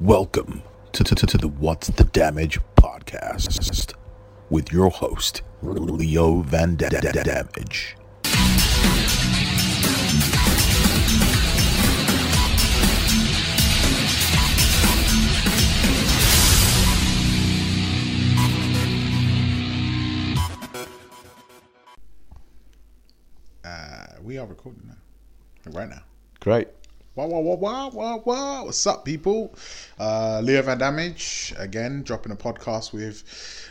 Welcome to, to, to, to the What's the Damage podcast with your host, Leo Van Da- Da- Da- Damage. Uh, we are recording now. Right now. Great. Wow, wow, wow, wow, wow, wow. What's up, people? Uh, Leo Van Damage, again, dropping a podcast with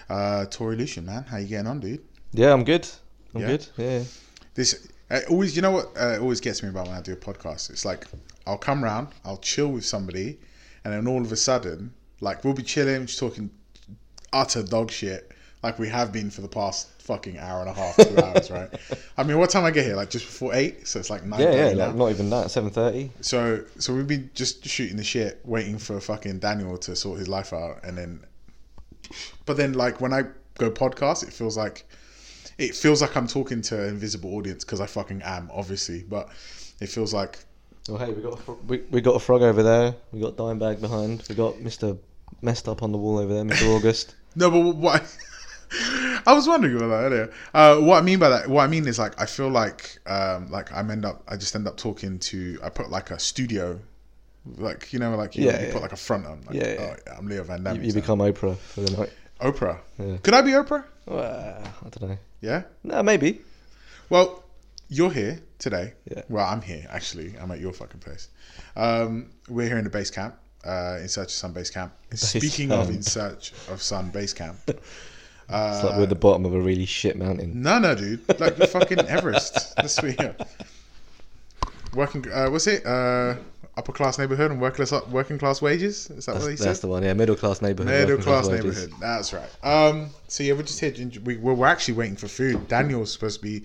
uh, Tori Lucian, man. How you getting on, dude? Yeah, I'm good. I'm Yeah? good. Yeah. This uh, always, you know what uh, always gets me about when I do a podcast? It's like, I'll come round, I'll chill with somebody, and then all of a sudden, like, we'll be chilling, just talking utter dog shit, like we have been for the past fucking hour and a half, two hours, right? I mean, what time I get here? Like, just before eight? So it's like nine Yeah, yeah. now. Like, not even that. Seven thirty. So so we've been just shooting the shit, waiting for fucking Daniel to sort his life out, and then, but then like when I go podcast, it feels like, it feels like I'm talking to an invisible audience because I fucking am, obviously, but it feels like Oh, hey, we got a we, we got a frog over there. We got Dimebag behind. We got Mister messed up on the wall over there, Mister August. no, but what. I was wondering about that earlier. Uh, what I mean by that, what I mean is like I feel like um, like I'm end up I just end up talking to I put like a studio, like you know like you, Yeah, you yeah. put like a front on. Like, Yeah, yeah. Oh, I'm Leo Van Damme. You, you become Oprah for the night. Oprah. Yeah. Could I be Oprah? Well, I don't know. Yeah. No, maybe. Well, you're here today. Yeah. Well, I'm here actually. I'm at your fucking place. Um, we're here in the base camp, uh, in search of Sun Base Camp. Speaking of in search of Sun Base Camp. It's like we're at the bottom of a really shit mountain. No, no, dude. Like the fucking Everest. That's where you're. Working. Uh, what's it? Uh, upper class neighborhood and working class working class wages. Is that what he That's, said? that's the one. Yeah, middle class neighborhood. Middle class wages. neighborhood. That's right. Um, so yeah, we're just here. We, we're, we're actually waiting for food. Daniel's supposed to be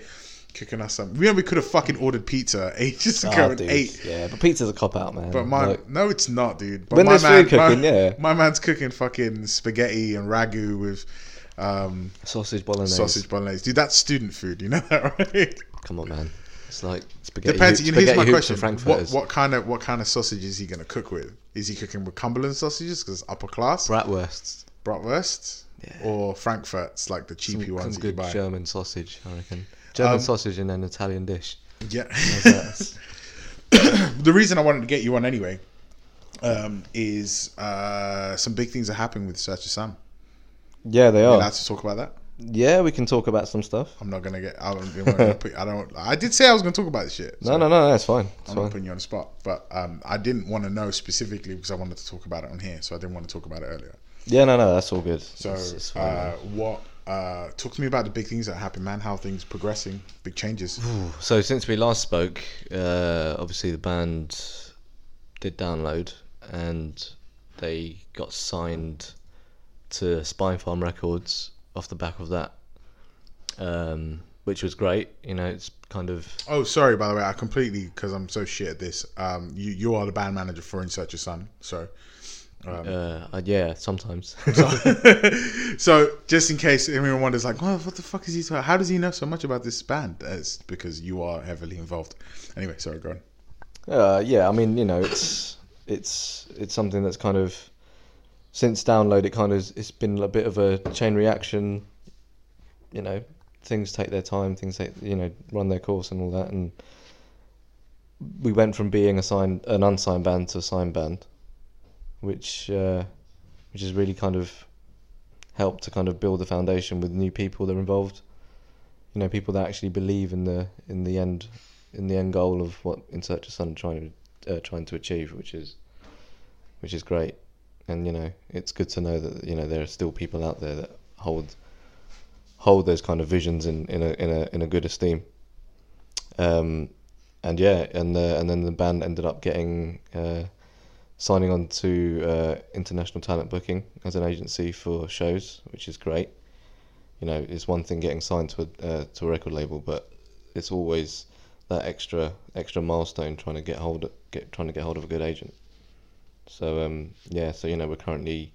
cooking us some. We know we could have fucking ordered pizza ages ago Oh, and dude. ate. Yeah, but pizza's a cop out, man. But my Like, no, it's not, dude. But When my there's man, food cooking, my, yeah. my man's cooking fucking spaghetti and ragu with um, sausage bolognese. sausage bolognese. Dude, that's student food. You know that, right? Come on, man. It's like spaghetti. Depends. hoops- You know, here's my question: what, what kind of what kind of sausage is he gonna cook with? Is he cooking with Cumberland sausages because upper class, Bratwursts. bratwurst, or frankfurts like the cheapy Some, ones some good buy? German sausage, I reckon. German Um, sausage in an Italian dish. Yeah. The reason I wanted to get you on anyway um, is uh, some big things are happening with Search of Sun. Yeah, they are. allowed to talk about that? Yeah, we can talk about some stuff. I'm not gonna get. I don't. I'm not gonna put, I don't. I did say I was gonna talk about this shit. No, no, no, that's fine. It's I'm not putting you on the spot, but um, I didn't want to know specifically because I wanted to talk about it on here, so I didn't want to talk about it earlier. Yeah, no, no, that's all good. So, It's- it's fine, uh, what? Uh, talk to me about the big things that happen, man. How things progressing, big changes. so since we last spoke, uh, obviously the band did download and they got signed to Spinefarm Records off the back of that, um, which was great. You know, it's kind of Oh, sorry, by the way, I completely because I'm so shit at this. Um, you you are the band manager for In Search of Sun, so. Um, uh, uh, yeah, sometimes. so just in case anyone wonders, like, well, what the fuck is he talking? How does he know so much about this band? It's because you are heavily involved. Anyway, sorry, go on. Uh, yeah, I mean, you know, it's it's it's something that's kind of since download. It kind of it's been a bit of a chain reaction. You know, things take their time. Things take you know run their course and all that. And we went from being a signed an unsigned band to a signed band, which uh, which has really kind of helped to kind of build the foundation with new people that are involved. You know, people that actually believe in the in the end in the end goal of what In Search of Sun trying to uh, trying to achieve, which is which is great. And you know, it's good to know that you know there are still people out there that hold hold those kind of visions in, in a in a in a good esteem. Um, and yeah, and the, and then the band ended up getting uh, signing on to uh, international talent booking as an agency for shows, which is great. You know, it's one thing getting signed to a uh, to a record label, but it's always that extra extra milestone trying to get hold of, get trying to get hold of a good agent. So um, yeah, so you know we're currently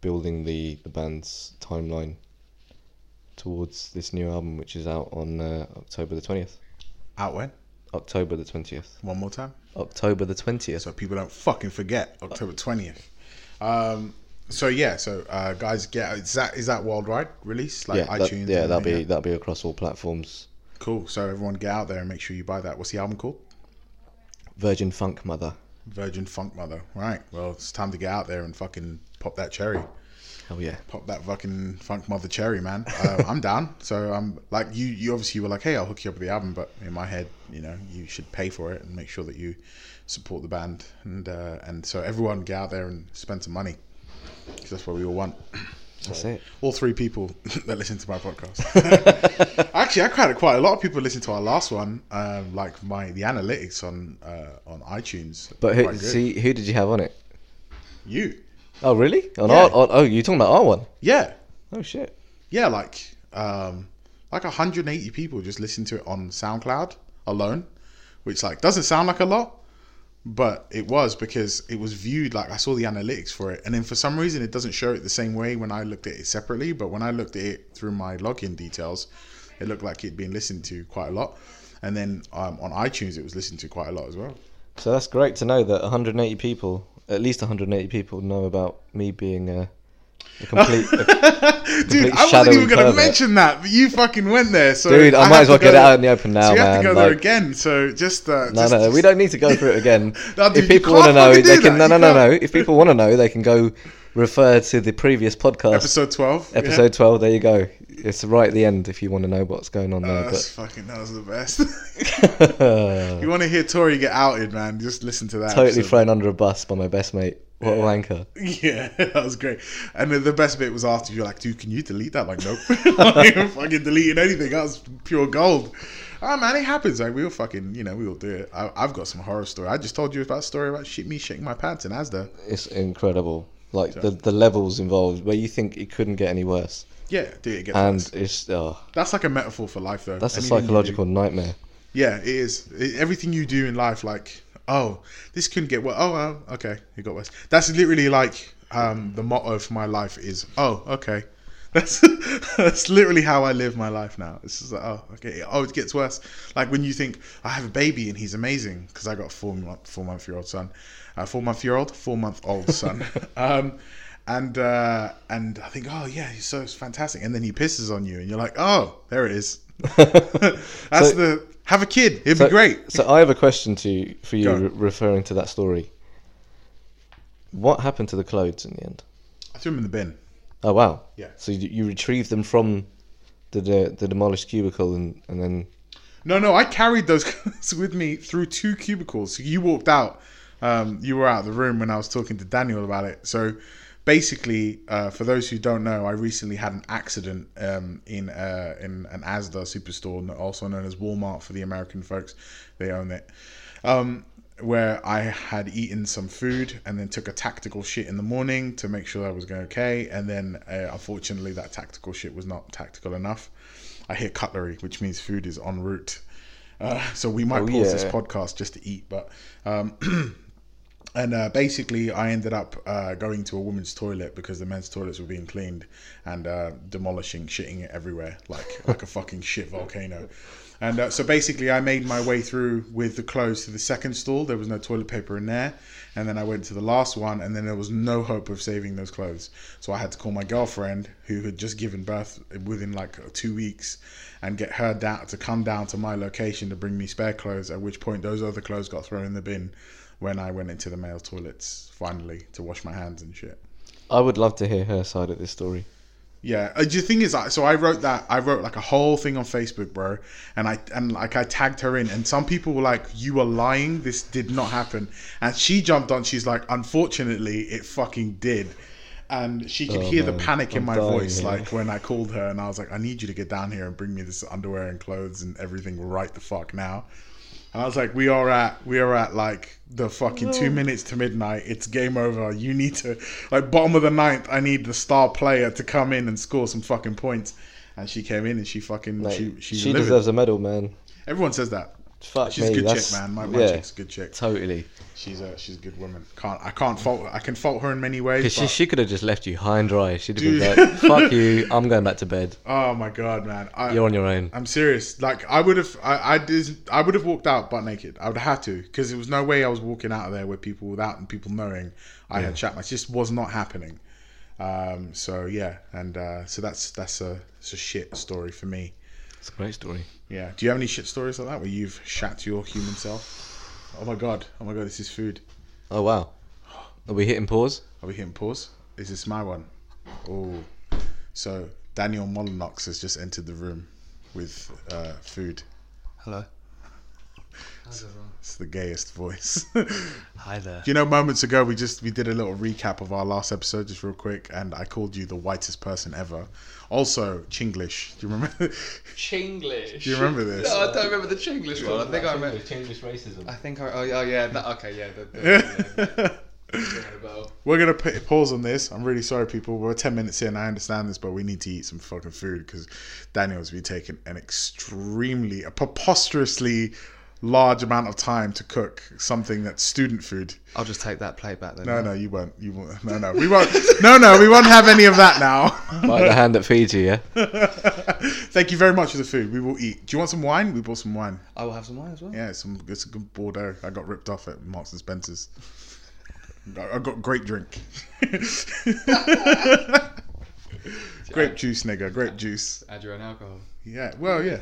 building the the band's timeline towards this new album, which is out on uh, October the twentieth. Out when? October the twentieth. One more time, October the twentieth. so people don't fucking forget. October twentieth. Um, so yeah, so uh, guys, get is that is that worldwide release like yeah, that, iTunes? yeah, that'll be everything? that'll be across all platforms. cool. So everyone get out there and make sure you buy that. What's the album called? Virgin Funk Mother. Virgin Funk Mother. Right. Well, it's time to get out there and fucking pop that cherry. Oh yeah. Pop that fucking Funk Mother cherry, man. Uh, I'm down. So I'm like you. You obviously were like, hey, I'll hook you up with the album, but in my head, you know, you should pay for it and make sure that you support the band and uh, and so everyone get out there and spend some money because that's what we all want. That's it. All three people that listen to my podcast. Actually, I had quite a lot of people listen to our last one. Um, like my the analytics on uh, on iTunes. But who, see, who did you have on it? you, Oh really? On Yeah. our, on, oh, you talking about our one? yeah, Oh shit. yeah, like um, like 180 people just listen to it on SoundCloud alone, which like doesn't sound like a lot, but it was because it was viewed like I saw the analytics for it, and then for some reason it doesn't show it the same way when I looked at it separately. But when I looked at it through my login details, it looked like it'd been listened to quite a lot, and then um, on iTunes it was listened to quite a lot as well. So that's great to know that 180 people, at least 180 people, know about me being a, a complete. a- Dude, I wasn't even gonna mention that, but you fucking went there. So Dude, I might as well get it out in the open now, so you have man. to go there again. So just uh, No, just, no, just- we don't need to go through it again. No, dude, if people want to know, they can. that. No, no, no, no. If people want to know, they can go refer to the previous podcast, episode twelve. yeah. episode 12. There you go. It's right at the end if you want to know what's going on Uh, there. that's fucking that was the best. You want to hear Tori get outed, man? Just listen to that. totally episode. thrown under a bus by my best mate. What a wanker. Yeah, that was great. And then the best bit was after you're like, dude, can you delete that? Like, nope. I'm fucking deleting anything. That was pure gold. Oh man, it happens. Like we all fucking, you know, we all do it. I, I've got some horror story. I just told you about a story about shit me shaking my pants in Asda. It's incredible. Like the the levels involved, where you think it couldn't get any worse, Yeah, dude, it gets and worse. it's oh, That's like a metaphor for life, though. that's a Anything do- psychological nightmare. Yeah, it is. It, everything you do in life, like, oh, this couldn't get worse. Oh, well, okay, it got worse. That's literally like um, the motto for my life is, oh, okay. That's that's literally how I live my life now. It's just like, oh, okay. Oh, it gets worse. Like when you think I have a baby and he's amazing because I got a four month four month year old son, uh, four month year old, four month old son. um, and uh, and I think, oh yeah, he's so fantastic. And then he pisses on you, and you're like, oh, there it is. That's So- the have a kid. It'd So, be great. So I have a question to you, for you re- referring to that story. What happened to the clothes in the end? I threw them in the bin. Oh wow! Yeah. So you, you retrieved them from the the, the demolished cubicle and, and then No, no, I carried those with me through two cubicles. So you walked out. Um, you were out of the room when I was talking to Daniel about it. So basically, uh, for those who don't know, I recently had an accident um, in uh, in an Asda superstore, also known as Walmart for the American folks. They own it. Um, where I had eaten some food and then took a tactical shit in the morning to make sure I was going okay. And then, uh, unfortunately, that tactical shit was not tactical enough. I hear cutlery, which means food is en route. Uh, so we might Oh, pause this podcast just to eat, but um, and uh, basically I ended up uh, going to a woman's toilet because the men's toilets were being cleaned and uh, demolishing, shitting it everywhere like like a fucking shit volcano. And uh, so basically, I made my way through with the clothes to the second stall. There was no toilet paper in there, and then I went to the last one, and then there was no hope of saving those clothes. So I had to call my girlfriend, who had just given birth within like two weeks, and get her down to come down to my location to bring me spare clothes. At which point, those other clothes got thrown in the bin when I went into the male toilets finally to wash my hands and shit. I would love to hear her side of this story. Yeah, uh, the thing is, so I wrote that. I wrote like a whole thing on Facebook, bro, and I and like I tagged her in, and some people were like, "You are lying. This did not happen." And she jumped on. She's like, "Unfortunately, it fucking did." And she could Oh, hear the panic in I'm my voice, here. like when I called her, and I was like, "I need you to get down here and bring me this underwear and clothes and everything right the fuck now." And I was like, "We are at we are at like the fucking two minutes to midnight. It's game over. You need to like bottom of the ninth. I need the star player to come in and score some fucking points." And she came in and she fucking Like, she she, she deserves a medal, man. Everyone says that. fuck She's me. a good that's, chick, man. My, my yeah, chick's a good chick. totally. She's a she's a good woman. Can't I can't fault I can fault her in many ways. Because she, she could have just left you high and dry. She'd have been like, "Fuck you, I'm going back to bed. oh my god, man! I, You're on your own." I'm serious. Like I would have, I, I did, I would have walked out butt naked. I would have had to because there was no way I was walking out of there with people without and people knowing I had chat. It just was not happening. Um, so yeah, and uh, so that's that's a it's a shit story for me. It's a great story. Yeah. Do you have any shit stories like that where you've shat your human self? Oh my god! Oh my god! This is food. Oh wow. Are we hitting pause? Are we hitting pause? Is this my one? Oh, so Daniel Molinox has just entered the room with uh, food. Hello. It's the gayest voice. Hi there. you know, moments ago we just we did a little recap of our last episode, just real quick, and I called you the whitest person ever. Also, Chinglish. Do you remember? Chinglish. Do you remember this? No, I don't remember the Chinglish one. I think I remember. Chinglish racism. I think I. Oh, oh yeah. That, okay. Yeah. The, the, yeah. Ringing a bell. We're gonna put a pause on this. I'm really sorry, people. We're ten minutes in. I understand this, but we need to eat some fucking food because Daniel's been taking an extremely, a preposterously large amount of time to cook something that's student food. I'll just take that plate back then. No, no, you won't. You won't. No, no, we won't. No, no, we won't have any of that now. By the hand that feeds you, yeah. Thank you very much for the food. We will eat. Do you want some wine? We bought some wine. I will have some wine as well. Yeah, it's some it's a good Bordeaux. I got ripped off at Marks and Spencers. I I got great drink. grape juice, nigga. Grape juice. Add your own alcohol. Yeah. Well, yeah.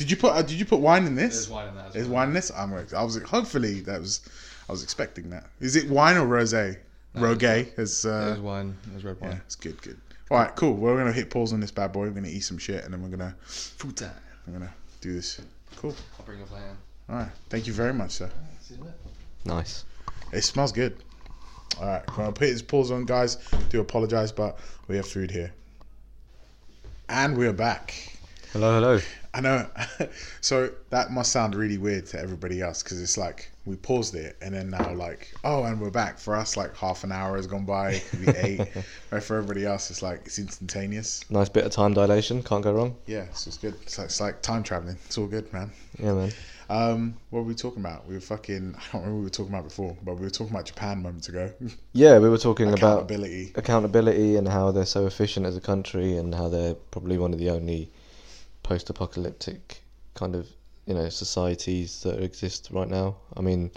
Did you put uh, Did you put wine in this? There's wine in that as There's well. wine in this. I'm. I was hopefully that was. I was expecting that. Is it wine or rosé? Rogay. As uh, There's wine. There's red yeah, wine. it's good. Good. All right. Cool. We're gonna hit pause on this bad boy. We're gonna eat some shit, and then we're gonna. Food time. I'm gonna do this. Cool. I'll bring your plate in. All right. Thank you very much, sir. See you in a bit. Nice. It smells good. All right, I'm gonna put his pause on, guys. Do apologize, but we have food here, and we're back. Hello, hello. I know. so that must sound really weird to everybody else because it's like we paused it and then now like oh and we're back. For us, like half an hour has gone by. We ate. right for everybody else, it's like it's instantaneous. Nice bit of time dilation. Can't go wrong. Yeah, so it's good. It's like, it's like time traveling. It's all good, man. Yeah, man. Um, what were we talking about? We were fucking. I don't remember what we were talking about before, but we were talking about Japan moments ago. Yeah, we were talking about Accountability. accountability and how they're so efficient as a country and how they're probably one of the only post-apocalyptic kind of you know societies that exist right now. I mean,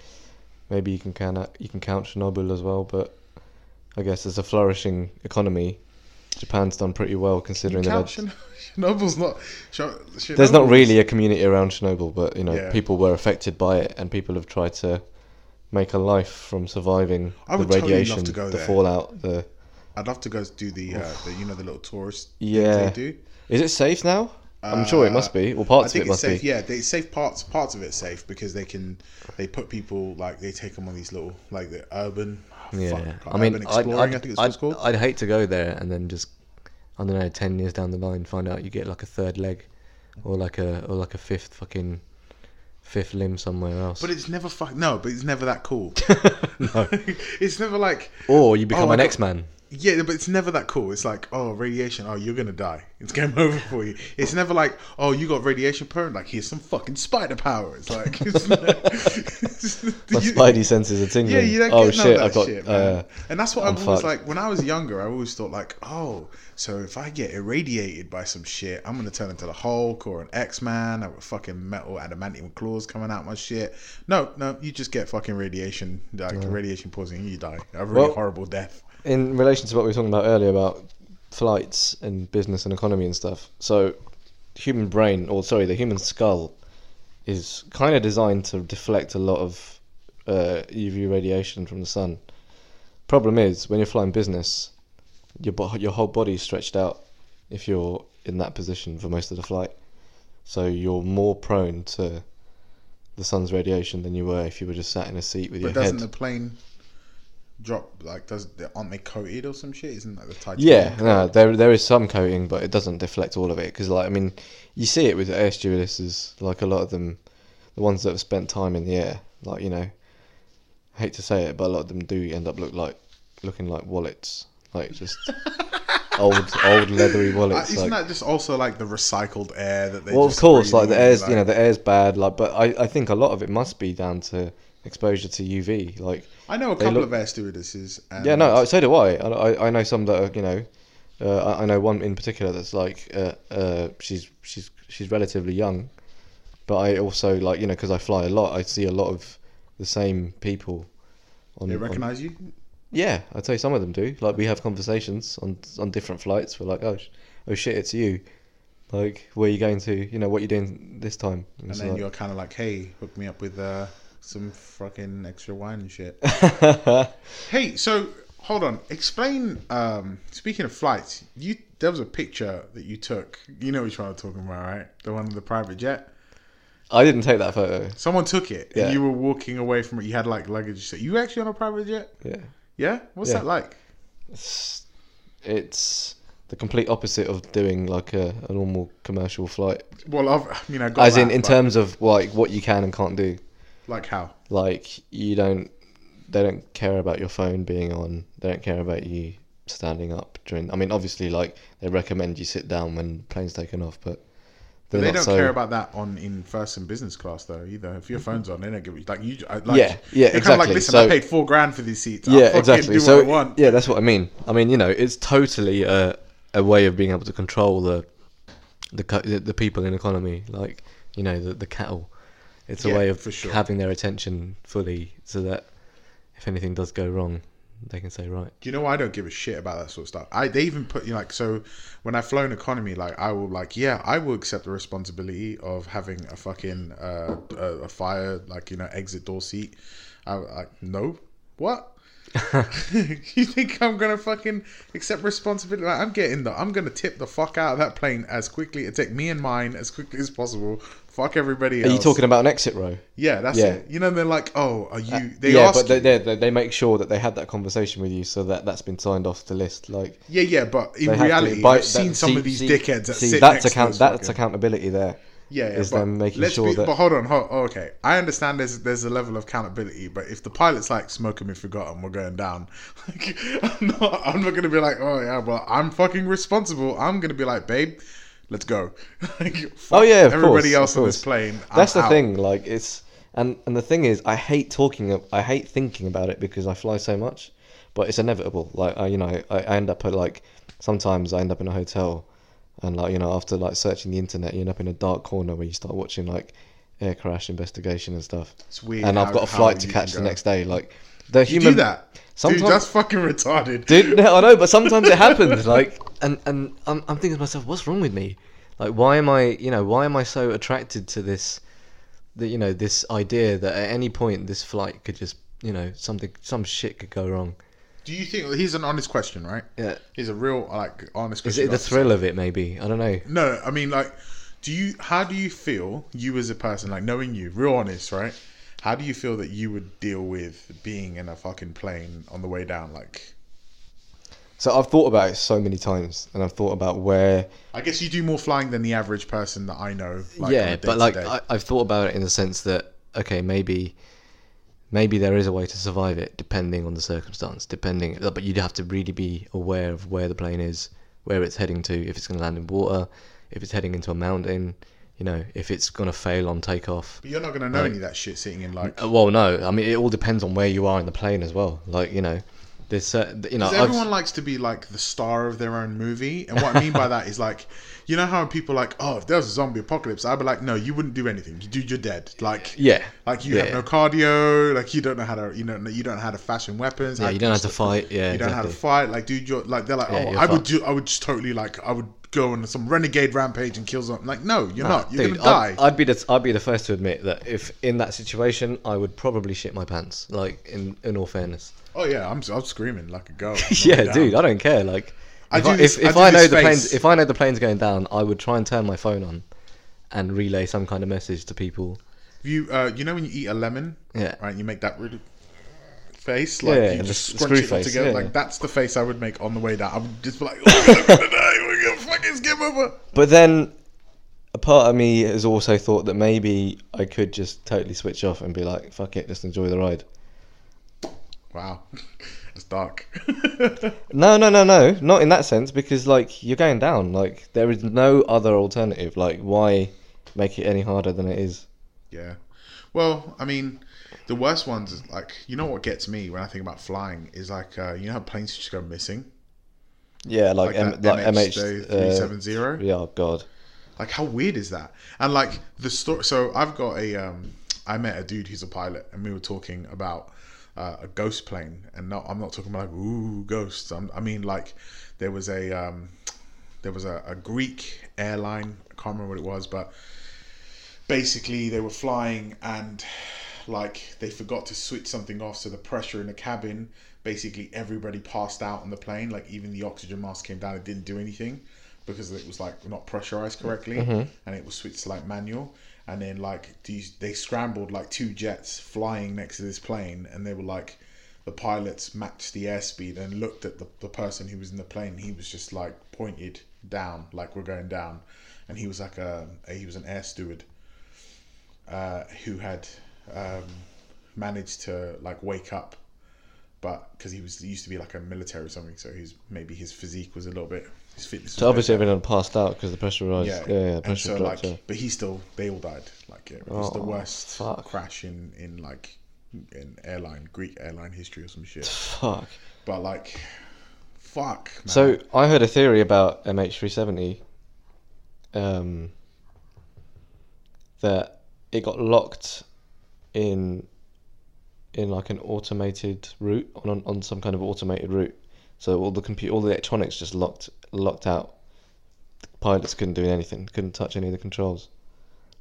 maybe you can count you can count Chernobyl as well, but I guess as a flourishing economy, Japan's done pretty well considering that. Chernobyl- Chernobyl's not. Cher- There's not really a community around Chernobyl, but you know Yeah. people were affected by it, and people have tried to make a life from surviving I the totally radiation, to go the there. fallout, the I'd love to go do the, uh, the you know the little tourist Yeah. things they do. Is it safe now? I'm sure it must be. Well, parts I think of it it's must safe. be. Yeah, they safe parts. Parts of it's safe because they can. They put people like they take them on these little like the urban. Yeah, fuck, I mean, urban I'd. I'd, I think it's I'd, called. I'd hate to go there and then just, I don't know, ten years down the line, find out you get like a third leg, or like a or like a fifth fucking, fifth limb somewhere else. but it's never fuck. No, but it's never that cool. No, it's never like. or you become Oh, an X Man. Yeah, but it's never that cool. It's like, oh, radiation. Oh, you're gonna die. It's game over for you. It's never like, oh, you got radiation burn. Like, here's some fucking spider power. It's like, it's My spidey senses are tingling. Yeah, you don't oh get none shit! of that got. shit, man. uh, and that's what I'm I've always fucked. like. When I was younger, I always thought like, oh, so if I get irradiated by some shit, I'm gonna turn into the Hulk or an X Man. I have fucking metal adamantium claws coming out my shit. No, no, you just get fucking radiation, like radiation poisoning, you die a really Well- horrible death. In relation to what we were talking about earlier about flights and business and economy and stuff. So, human brain, or sorry, the human skull, is kind of designed to deflect a lot of uh, UV radiation from the sun. Problem is, when you're flying business, your bo- your whole body's stretched out if you're in that position for most of the flight. So you're more prone to the sun's radiation than you were if you were just sat in a seat with your head. But your doesn't head. the plane drop like? Does aren't they coated or some shit? Isn't that the type? Yeah, no, there there is some coating, but it doesn't deflect all of it. Because, like, I mean, you see it with air stewardesses. Like a lot of them, the ones that have spent time in the air, like you know, I hate to say it, but a lot of them do end up look like looking like wallets, like just old old leathery Uh, wallets. isn't like, that just also like the recycled air that they? well, of course, like the air's like- you know the air's bad. Like, but I, I think a lot of it must be down to exposure to UV. Like, I know a couple look- of air stewardesses. And yeah, no, I- so do I. I, I- I know some that are you know, uh, I, I know one in particular that's like uh, uh, she's she's she's relatively young, but I also like you know because I fly a lot, I see a lot of the same people. On, they recognize you. Yeah, I'd say some of them do. Like we have conversations on on different flights. We're like, oh, sh- oh shit, it's you. Like, where are you going to? You know, what you doing this time? And it's then like- you're kind of like, hey, hook me up with uh, some fucking extra wine and shit. hey, so hold on. Explain. Um, speaking of flights, you there was a picture that you took. You know which one I'm talking about, right? The one of the private jet. I didn't take that photo. Someone took it, Yeah. and you were walking away from it. You had like luggage. So you actually on a private jet? Yeah, Yeah. What's Yeah. that like? it's, it's the complete opposite of doing like a, a normal commercial flight. Well, I've, I mean, I got As in, in but, terms of like what you can and can't do. Like how. Like you don't, they don't care about your phone being on. They don't care about you standing up during. I mean, obviously, like they recommend you sit down when plane's taken off, but not don't so- care about that on in first and business class though either. If your phone's on, they don't give you like you. Like, Yeah, yeah, they're Kind of like, exactly. listen, I paid four grand for these seats. I'll yeah, exactly. Do So what I want. yeah, that's what I mean. I mean, you know, it's totally a a way of being able to control the the the, the people in economy, like you know, the the cattle. It's a Yeah, way of sure. having their attention fully, so that if anything does go wrong, they can say right. You know, I don't give a shit about that sort of stuff. I they even put you know, like so when I've flown economy, like I will like yeah, I will accept the responsibility of having a fucking uh, a, a fire like you know exit door seat. I like no, what? you think I'm gonna fucking accept responsibility? Like, I'm getting the I'm gonna tip the fuck out of that plane as quickly. To take me and mine as quickly as possible. Fuck everybody Are you talking about an exit row? Yeah, that's Yeah. it. You know, they're like, oh, are you? Uh, they yeah, but they, they they- make sure that they had that conversation with you, so that that's been signed off the list. Like Yeah, yeah, but in have to- reality, by- I've seen that- some see- of these see- dickheads that see, sit that's next account those that's fucking- accountability there. Yeah, yeah is them making let's sure be, that- But hold on, hold, oh, okay. I understand there's there's a level of accountability, but if the pilot's like smoking me forgotten, we're going down. Like, I'm not. I'm not gonna be like, oh yeah, well, I'm fucking responsible. I'm gonna be like, babe, let's go. like, Oh yeah, of everybody course, else of on this plane. I'm That's the out. thing. Like it's and and the thing is, I hate talking. I hate thinking about it because I fly so much, but it's inevitable. Like I, you know, I, I end up at like sometimes I end up in a hotel, and like you know, after like searching the internet, you end up in a dark corner where you start watching like air crash investigation and stuff. It's weird. and I've got a flight to catch the next day. Like the You human do that, Sometimes- dude. That's fucking retarded. Dude, no, I know, but sometimes it happens. Like, and and I'm, I'm thinking to myself, what's wrong with me? Like, why am I, you know, why am I so attracted to this, that you know, this idea that at any point this flight could just, you know, something, some shit could go wrong. Do you think he's an honest question, right? Yeah. He's a real like honest Is question. it the thrill of it? Maybe I don't know. No, I mean like, do you? How do you feel you as a person, like knowing you, real honest, right? How do you feel that you would deal with being in a fucking plane on the way down? Like, So I've thought about it so many times, and I've thought about where I guess you do more flying than the average person that I know. Like, yeah, but like. I, I've thought about it in the sense that okay, maybe maybe there is a way to survive it depending on the circumstance. Depending, but you'd have to really be aware of where the plane is, where it's heading to, if it's going to land in water, if it's heading into a mountain, you know, if it's going to fail on takeoff. But you're not gonna know any of that shit sitting in like. Uh, Well, no, I mean it all depends on where you are in the plane as well. Like you know, there's certain, you know, 'Cause I've- everyone likes to be like the star of their own movie, and what I mean by that is like, you know how people are like, oh, if there was a zombie apocalypse, I'd be like, no, you wouldn't do anything. You dude, you're dead. Like, yeah, like you yeah. have no cardio. Like you don't know how to, you know, you don't know how to fashion weapons. yeah, you don't have to fight. Yeah, you don't know how to fight. Like, dude, you're like they're like, Yeah, oh, I would do, I would just totally like, I would go on some renegade rampage and kill someone. Like, no, you're not. You're Dude, gonna die. I'd, I'd be the I'd be the first to admit that if in that situation, I would probably shit my pants. Like in in all fairness. oh yeah, I'm I'm screaming like a girl. yeah, dude, I don't care. Like, I if do I, this- if, I if do I, know the planes, if I know the plane's going down, I would try and turn my phone on, and relay some kind of message to people. You uh, you know when you eat a lemon, Yeah. right? You make that really face, like Yeah, you just scrunch it face, together. yeah. Like that's the face I would make on the way down. I would just be like, oh, we're gonna die, we're gonna fucking skip over. But then, a part of me has also thought that maybe I could just totally switch off and be like, "Fuck it, just enjoy the ride." Wow. It's dark. No, no, no, no, not in that sense because like you're going down. Like there is no other alternative. Like why make it any harder than it is? yeah. Well, I mean, the worst ones is like you know what gets me when I think about flying is like uh, you know how planes just go missing, Yeah, like, like M- that like MH MH three uh, seven zero. Yeah, oh god. Like how weird is that? And like the story. So I've got a. Um, I met a dude who's a pilot, and we were talking about uh, a ghost plane, and not. I'm not talking about like ooh ghosts. I'm, I mean like there was a um, there was a, a Greek airline. I can't remember what it was, but basically they were flying and like they forgot to switch something off, so the pressure in the cabin. Basically, everybody passed out on the plane. Like even the oxygen mask came down. It didn't do anything because it was like not pressurized correctly and it was switched to like manual and then like these they scrambled like two jets flying next to this plane and they were like the pilots matched the airspeed and looked at the, the person who was in the plane. He was just like pointed down like we're going down. And he was like a, he was an air steward uh, who had um, managed to like wake up but because he was he used to be like a military or something so he's maybe his physique was a little bit his fitness was So obviously everyone passed out because the pressure rise. Yeah, Yeah, yeah, the pressure so dropped. like, yeah. but he still, they all died. Like it was the Oh, worst fuck. crash in in like in airline Greek airline history or some shit. Fuck. But like, fuck. Man. So I heard a theory about MH370. Um, that it got locked in in like an automated route on, on some kind of automated route. So all the computer, all the electronics just locked locked out. The pilots couldn't do anything. Couldn't touch any of the controls.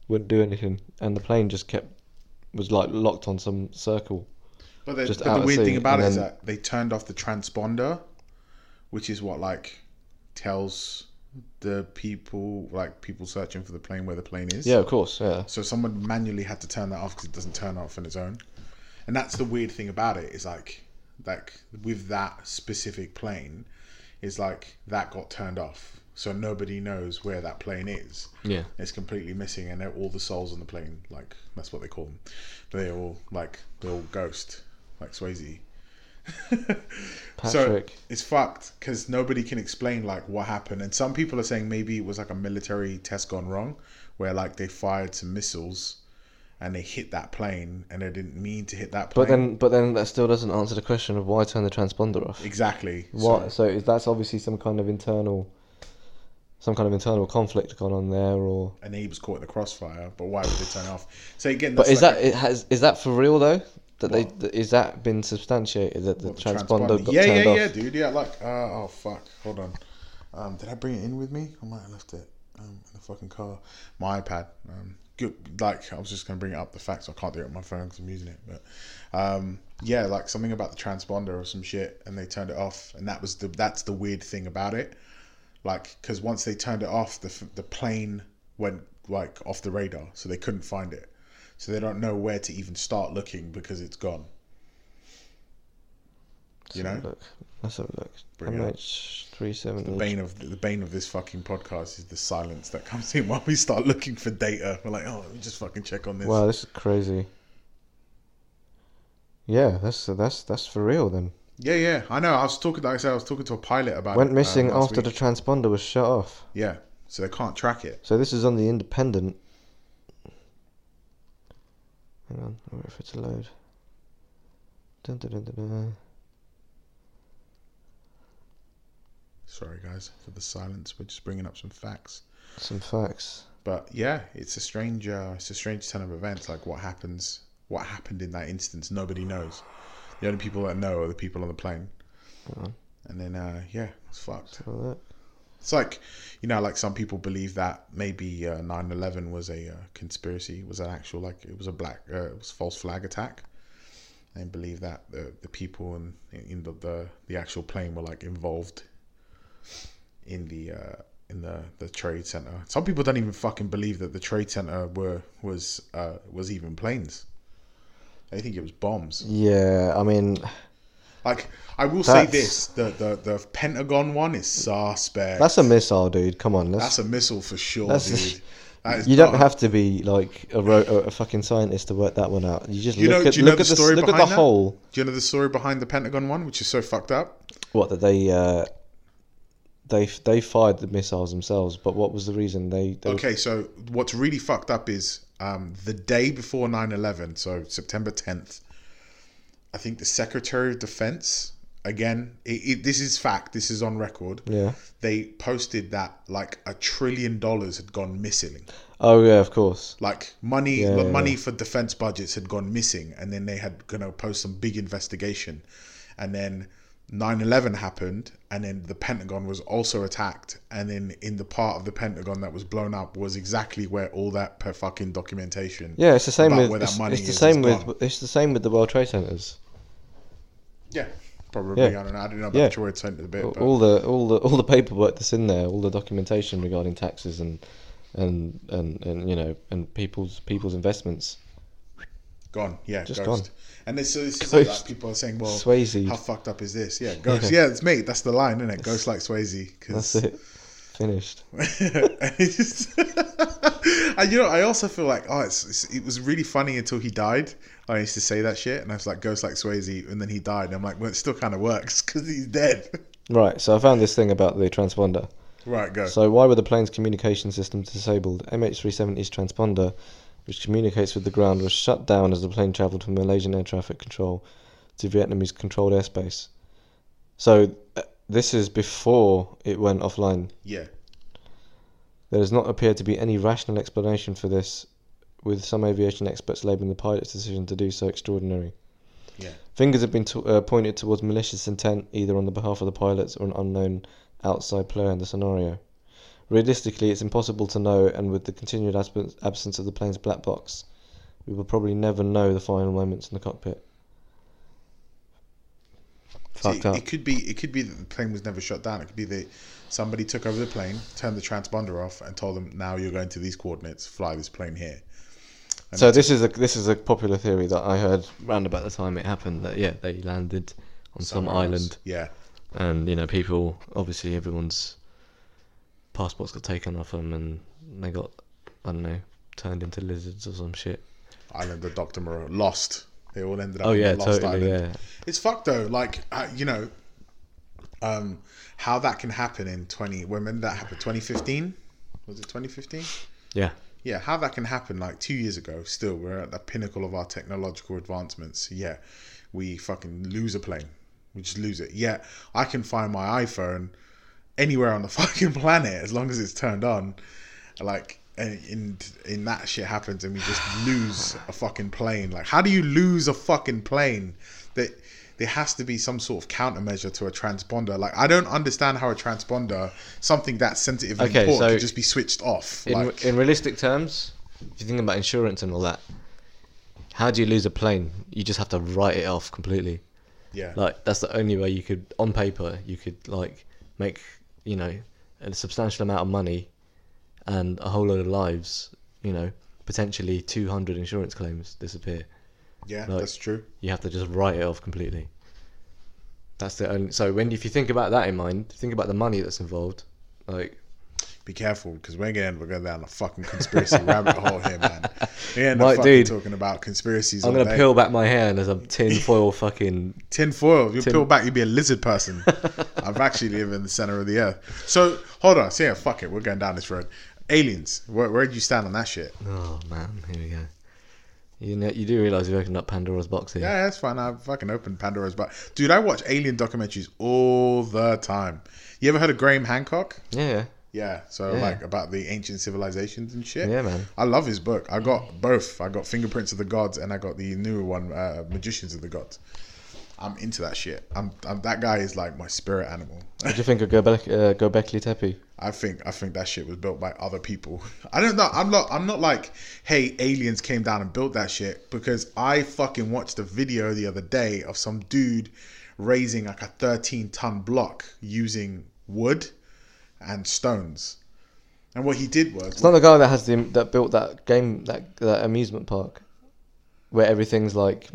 Wouldn't do anything, and the plane just kept was like locked on some circle. but the, just but the weird thing about it and is that they turned off the transponder, which is what like tells the people like people searching for the plane where the plane is. Yeah, of course. Yeah. So someone manually had to turn that off because it doesn't turn off on its own. And that's the weird thing about it is like, like with that specific plane, is like that got turned off, so nobody knows where that plane is. Yeah. It's completely missing, and all the souls on the plane, like that's what they call them. They're all like they're all ghost, like Swayze. so it's fucked because nobody can explain like what happened, and some people are saying maybe it was like a military test gone wrong, where like they fired some missiles and they hit that plane and they didn't mean to hit that plane. But then, but then that still doesn't answer the question of why turn the transponder off. exactly. What? So, So that's obviously some kind of internal, some kind of internal conflict gone on there, or. and he was caught in the crossfire. But why would they turn off? So again, But is like that it has is that for real though? That they What? that, is that been substantiated that the What, the transponder, got yeah, turned yeah, off? yeah, dude. Yeah, like, uh, oh fuck, hold on. Um, did I bring it in with me? I might have left it um, in the fucking car. My iPad. Um, good. Like, I was just gonna bring it up the facts. I can't do it on my phone because I'm using it. But um, yeah, like something about the transponder or some shit, and they turned it off, and that was the that's the weird thing about it. Like, because once they turned it off, the the plane went like off the radar, so they couldn't find it. So they don't know where to even start looking because it's gone. You know, Look, let's have a look. Bring it up. MH three seventy. the bane of the bane of this fucking podcast is the silence that comes in while we start looking for data. We're like, oh, let me just fucking check on this. Wow, this is crazy. Yeah, that's that's that's for real then. Yeah, yeah, I know. I was talking, like I said, I was talking to a pilot about Went it, uh, missing last after the transponder was shut off. yeah, so they can't track it. So this is on the Independent. Hang on, I'll wait for it to load. Dun, dun, dun, dun, dun. Sorry, guys, for the silence. We're just bringing up some facts. Some facts. But yeah, it's a strange, uh, it's a strange turn of events. Like what happens, what happened in that instance, nobody knows. The only people that know are the people on the plane. On. And then, uh, yeah, it's fucked. It's like, you know, like some people believe that maybe uh, 9/11 was a uh, conspiracy, was an actual like it was a black, uh, it was false flag attack. They believe that the the people in in the the, the actual plane were like involved in the uh, in the the trade center. Some people don't even fucking believe that the trade center were was uh, was even planes. They think it was bombs. Yeah, I mean, Like I will say this: the the the Pentagon one is suspect. that's a missile, dude. Come on, let's That's a missile for sure, That's- dude. You don't have to be like a, ro- a, fucking scientist to work that one out. You just You know- look at you know look the at the, look at the that? whole. Do you know the story behind the Pentagon one, which is so fucked up? What that they uh, they they fired the missiles themselves, but what was the reason they? they Okay, so what's really fucked up is um, the day before 9-11, so September 10th, I think the Secretary of Defense, again, it, it, this is fact, this is on record, Yeah. they posted that like a trillion dollars had gone missing. Oh yeah, of course. Like money, yeah, money yeah. for defense budgets had gone missing, and then they had gonna post some big investigation, and then 9/11 happened, and then the Pentagon was also attacked, and then in the part of the Pentagon that was blown up was exactly where all that per fucking documentation. Yeah, it's the same with where that it's, money it's the is, same with gone. it's the same with the World Trade Centers. Yeah, probably. Yeah. I don't know. I didn't know about Yeah. the Troy Center a bit, All- but all the all the all the paperwork that's in there, all the documentation regarding taxes and and and, and you know and people's people's investments. Gone. Yeah, Just ghost. gone. And this, so this is like people are saying, well, Swayze. how fucked up is this? Yeah, ghost. Yeah, it's me. That's the line, isn't it? Ghost like Swayze. 'cause- That's it. Finished. just, and you know, I also feel like oh, it's, it's, it was really funny until he died. I used to say that shit, and I was like, "Ghost like Swayze," and then he died. And I'm like, well, it still kind of works because he's dead. Right. So I found this thing about the transponder. right, go. So why were the plane's communication systems disabled? MH370's transponder, which communicates with the ground, was shut down as the plane travelled from Malaysian air traffic control to Vietnamese controlled airspace. So uh, this is before it went offline. yeah, There does not appear to be any rational explanation for this, with some aviation experts labelling the pilot's decision to do so extraordinary. yeah. Fingers have been to, uh, pointed towards malicious intent, either on the behalf of the pilots or an unknown outside player in the scenario. Realistically, it's impossible to know, and with the continued absence absence of the plane's black box, we will probably never know the final moments in the cockpit. Fucked See, up. It could be. It could be that the plane was never shut down. It could be that somebody took over the plane, turned the transponder off, and told them, "Now you're going to these coordinates. Fly this plane here." And So that's- this is a this is a popular theory that I heard round about the time it happened. That yeah, they landed on some somewhere else. island, Yeah, and you know people obviously everyone's passports got taken off them, and they got I don't know turned into lizards or some shit. island of Doctor Moreau lost. They all ended up. Oh yeah, lost totally. island. Yeah, It's fucked though. Like uh, you know, um, how that can happen in twenty. When did that happened? Twenty fifteen. Was it twenty fifteen? yeah. Yeah, how that can happen like two years ago. Still, we're at the pinnacle of our technological advancements. Yeah, we fucking lose a plane. We just lose it. Yeah, I can find my iPhone anywhere on the fucking planet as long as it's turned on. Like, and in in that shit happens, and we just lose a fucking plane. Like, how do you lose a fucking plane? That there has to be some sort of countermeasure to a transponder. Like, I don't understand how a transponder, something that sensitive and Okay, important, so could just be switched off. In like, in realistic terms, if you think about insurance and all that, how do you lose a plane? You just have to write it off completely. yeah. Like that's the only way you could, on paper, you could like make you know a substantial amount of money and a whole load of lives. You know, potentially 200 insurance claims disappear. Yeah, Like- that's true. You have to just write it off completely. That's the only. So when if you think about that in mind, think about the money that's involved. Like Be careful because we're gonna we're going down a fucking conspiracy rabbit hole here, man. We end fucking dude. talking about conspiracies. I'm gonna peel back my hair and there's a tin foil fucking. tin foil. You Tin- peel back, you'd be a lizard person. I've actually live in the center of the earth. So hold on. So yeah, fuck it. We're going down this road. Aliens. Where where do you stand on that shit? Oh man, here we go. You know, you do realize you opened up Pandora's box here. Yeah, that's fine. I fucking opened Pandora's box. Dude, I watch alien documentaries all the time. You ever heard of Graham Hancock? Yeah, Yeah. So Yeah. like about the ancient civilizations and shit. yeah, man. I love his book. I got both. I got Fingerprints of the Gods and I got the newer one, uh, Magicians of the Gods. I'm into that shit. I'm, I'm that guy is like my spirit animal. What do you think of Gobek, uh, Gobekli Tepe? I think I think that shit was built by other people. I don't know. I'm not. I'm not like, hey, aliens came down and built that shit because I fucking watched a video the other day of some dude raising like a 13 ton block using wood and stones. And what he did was It's not the guy that has the that built that game that that amusement park, where everything's like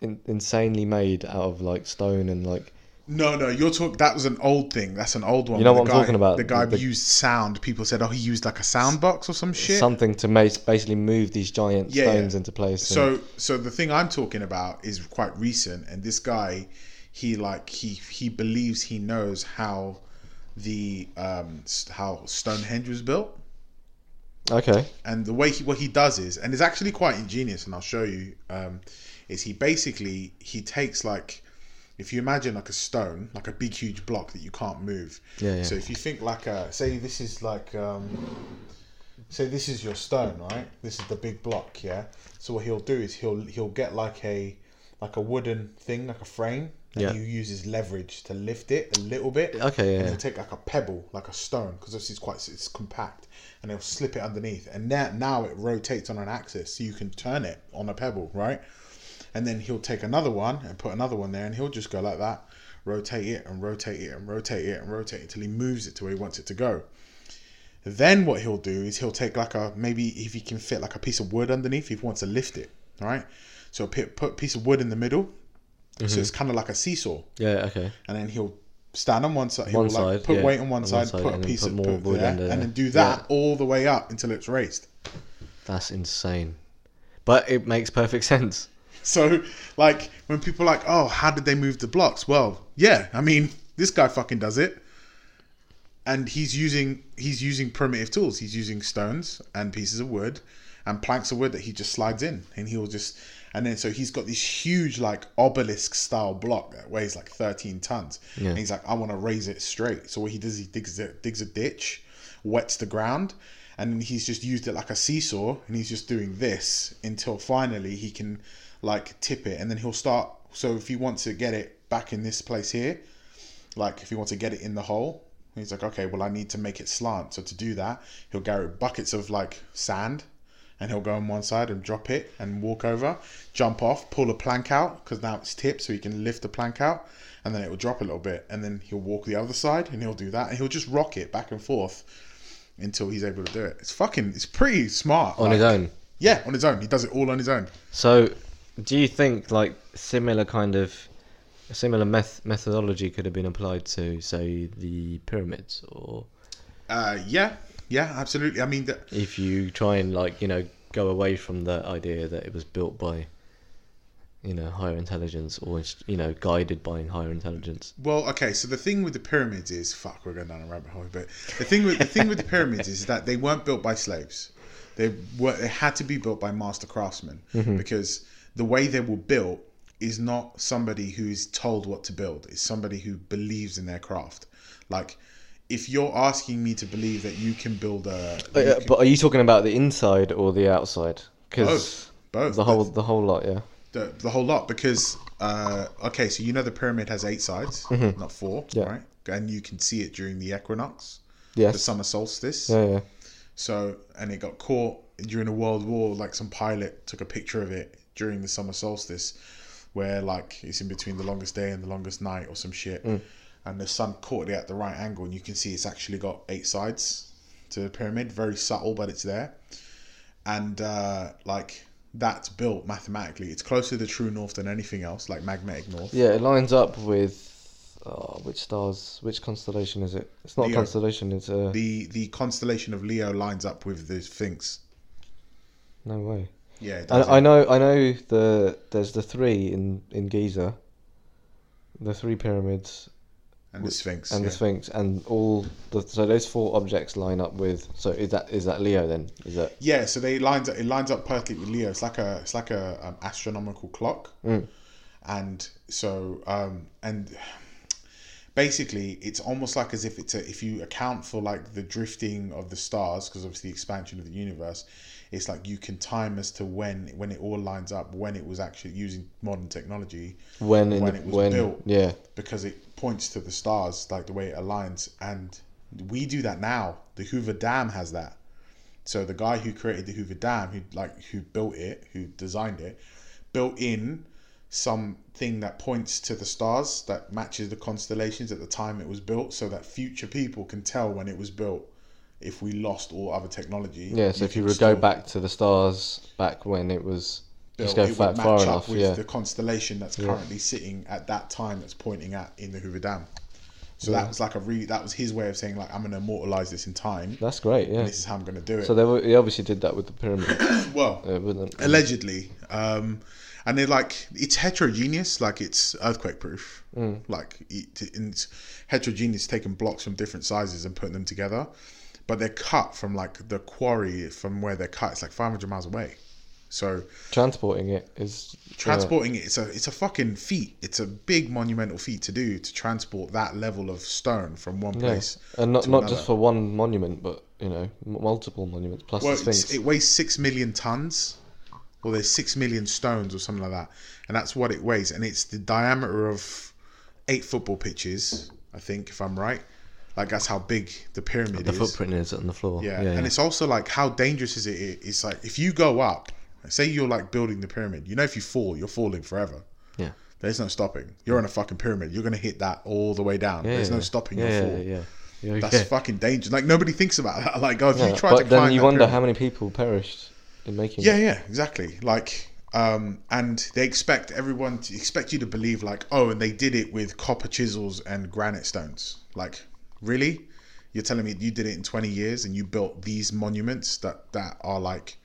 in, insanely made out of like stone and like No, no, you're talking. That was an old thing. That's an old one. You know what the I'm guy- talking about? The guy The- used sound. People said, "Oh, he used like a sound box or some shit." Something to basically move these giant Yeah, yeah. stones into place. and- So, so the thing I'm talking about is quite recent, and this guy, he like he he believes he knows how the um how Stonehenge was built, okay, and the way he what he does is, and it's actually quite ingenious, and I'll show you. Um, is he basically he takes like if you imagine like a stone, like a big huge block that you can't move. Yeah, yeah. So if you think like a say this is like um say this is your stone, right? This is the big block, yeah. So what he'll do is he'll he'll get like a like a wooden thing, like a frame, and Yeah. he uses leverage to lift it a little bit. Okay, yeah, And he'll take like a pebble, like a stone, because this is quite it's compact, and he'll slip it underneath, and now now it rotates on an axis, so you can turn it on a pebble, right? And then he'll take another one and put another one there, and he'll just go like that, rotate it and rotate it and rotate it and rotate it until he moves it to where he wants it to go. Then what he'll do is he'll take like a maybe if he can fit like a piece of wood underneath if he wants to lift it, right? So put put a piece of wood in the middle, so mm-hmm. it's kind of like a seesaw, yeah, okay. and then he'll stand on one side. He'll One like side, put yeah, weight on one on side, one side, put a piece put of put wood there, under and then do that Yeah. all the way up until it's raised. That's insane. But it makes perfect sense. So, like, when people are like, oh, how did they move the blocks? Well, yeah, I mean, this guy fucking does it. And he's using he's using primitive tools. He's using stones and pieces of wood and planks of wood that he just slides in, and he'll just and then so he's got this huge like obelisk style block that weighs like thirteen tons. Yeah. And he's like, I want to raise it straight. So what he does, he digs it, digs a ditch, wets the ground, and then he's just used it like a seesaw, and he's just doing this until finally he can like tip it, and then he'll start. So if he wants to get it back in this place here, like if he wants to get it in the hole, he's like, okay, well I need to make it slant. So to do that, he'll carry buckets of like sand, and he'll go on one side and drop it and walk over, jump off, pull a plank out because now it's tipped, so he can lift the plank out, and then it will drop a little bit, and then he'll walk the other side and he'll do that, and he'll just rock it back and forth until he's able to do it. It's fucking, it's pretty smart On like- his own. Yeah, on his own. He does it all on his own. So, do you think like similar kind of a similar meth- methodology could have been applied to, say, the pyramids, or Uh, yeah, yeah, absolutely. I mean, the, if you try and like you know go away from the idea that it was built by you know higher intelligence or you know guided by higher intelligence? Well, okay. So the thing with the pyramids is, fuck, we're going down a rabbit hole. But the thing with the thing with the pyramids is that they weren't built by slaves. They were. They had to be built by master craftsmen mm-hmm. because the way they were built is not somebody who's told what to build. It's somebody who believes in their craft. Like, if you're asking me to believe that you can build a, Uh, yeah, can- but are you talking about the inside or the outside? Because both, both, the whole the whole lot, yeah. the, the whole lot because uh, okay so you know the pyramid has eight sides not four Mm-hmm. Yeah. right and you can see it during the equinox Yes. the summer solstice Yeah, yeah. so and it got caught during a world war like some pilot took a picture of it during the summer solstice where like it's in between the longest day and the longest night or some shit Mm. And the sun caught it at the right angle and you can see it's actually got eight sides to the pyramid very subtle but it's there and uh, like that's built mathematically. It's closer to the true north than anything else, like magnetic north. Yeah, it lines up with oh, which stars? Which constellation is it? It's not a constellation. It's a The the constellation of Leo lines up with the Sphinx. no way. Yeah, it I, does I know. I know the there's the three in in Giza. The three pyramids and the Sphinx. and yeah. the Sphinx, and all the so those four objects line up with. So is that is that Leo then? Is that Yeah, so they lines up, it lines up perfectly with Leo. It's like a it's like a um, astronomical clock, Mm. and so um, and basically it's almost like as if it's a, if you account for like the drifting of the stars because obviously the expansion of the universe, it's like you can time as to when when it all lines up when it was actually using modern technology when When the, it was when built. yeah because it points to the stars like the way it aligns and we do that now the hoover dam has that so the guy who created the hoover dam who like who built it who designed it built in something that points to the stars that matches the constellations at the time it was built so that future people can tell when it was built if we lost all other technology yeah. So if you would go back to the stars back when it was go it would match far up enough, with yeah. the constellation that's currently sitting at that time that's pointing at in the Hoover Dam. So that was like a re that was his way of saying like I'm going to immortalize this in time. That's great. Yeah. This is how I'm going to do it. So they were, he obviously did that with the pyramid, well, uh, allegedly um and they're like it's heterogeneous like it's earthquake proof Mm. like it, it's heterogeneous taking blocks from different sizes and putting them together but they're cut from like the quarry from where they're cut it's like 500 miles away so transporting it is transporting it it's a it's a fucking feat it's a big monumental feat to do to transport that level of stone from one Yeah, place and not not another. just for one monument, but you know, m- multiple monuments plus Well, the it weighs six million tons, or there's six million stones or something like that, and that's what it weighs. And it's the diameter of eight football pitches, I think, if I'm right. Like that's how big the pyramid the is. The footprint is on the floor. Yeah. Yeah, and it's also like how dangerous is it? It's like if you go up, say you're like building the pyramid, you know, if you fall, you're falling forever. Yeah. There's no stopping. You're on a fucking pyramid. You're gonna hit that all the way down. Yeah, There's yeah. no stopping yeah, your yeah, fall. Yeah, yeah. That's fucking dangerous. Like nobody thinks about that. Like, oh, if you try to climb then you wonder pyramid- how many people perished in making Yeah, it. yeah, exactly. Like, um, and they expect everyone to expect you to believe like, oh, and they did it with copper chisels and granite stones. Like, really? You're telling me you did it in 20 years and you built these monuments that that are like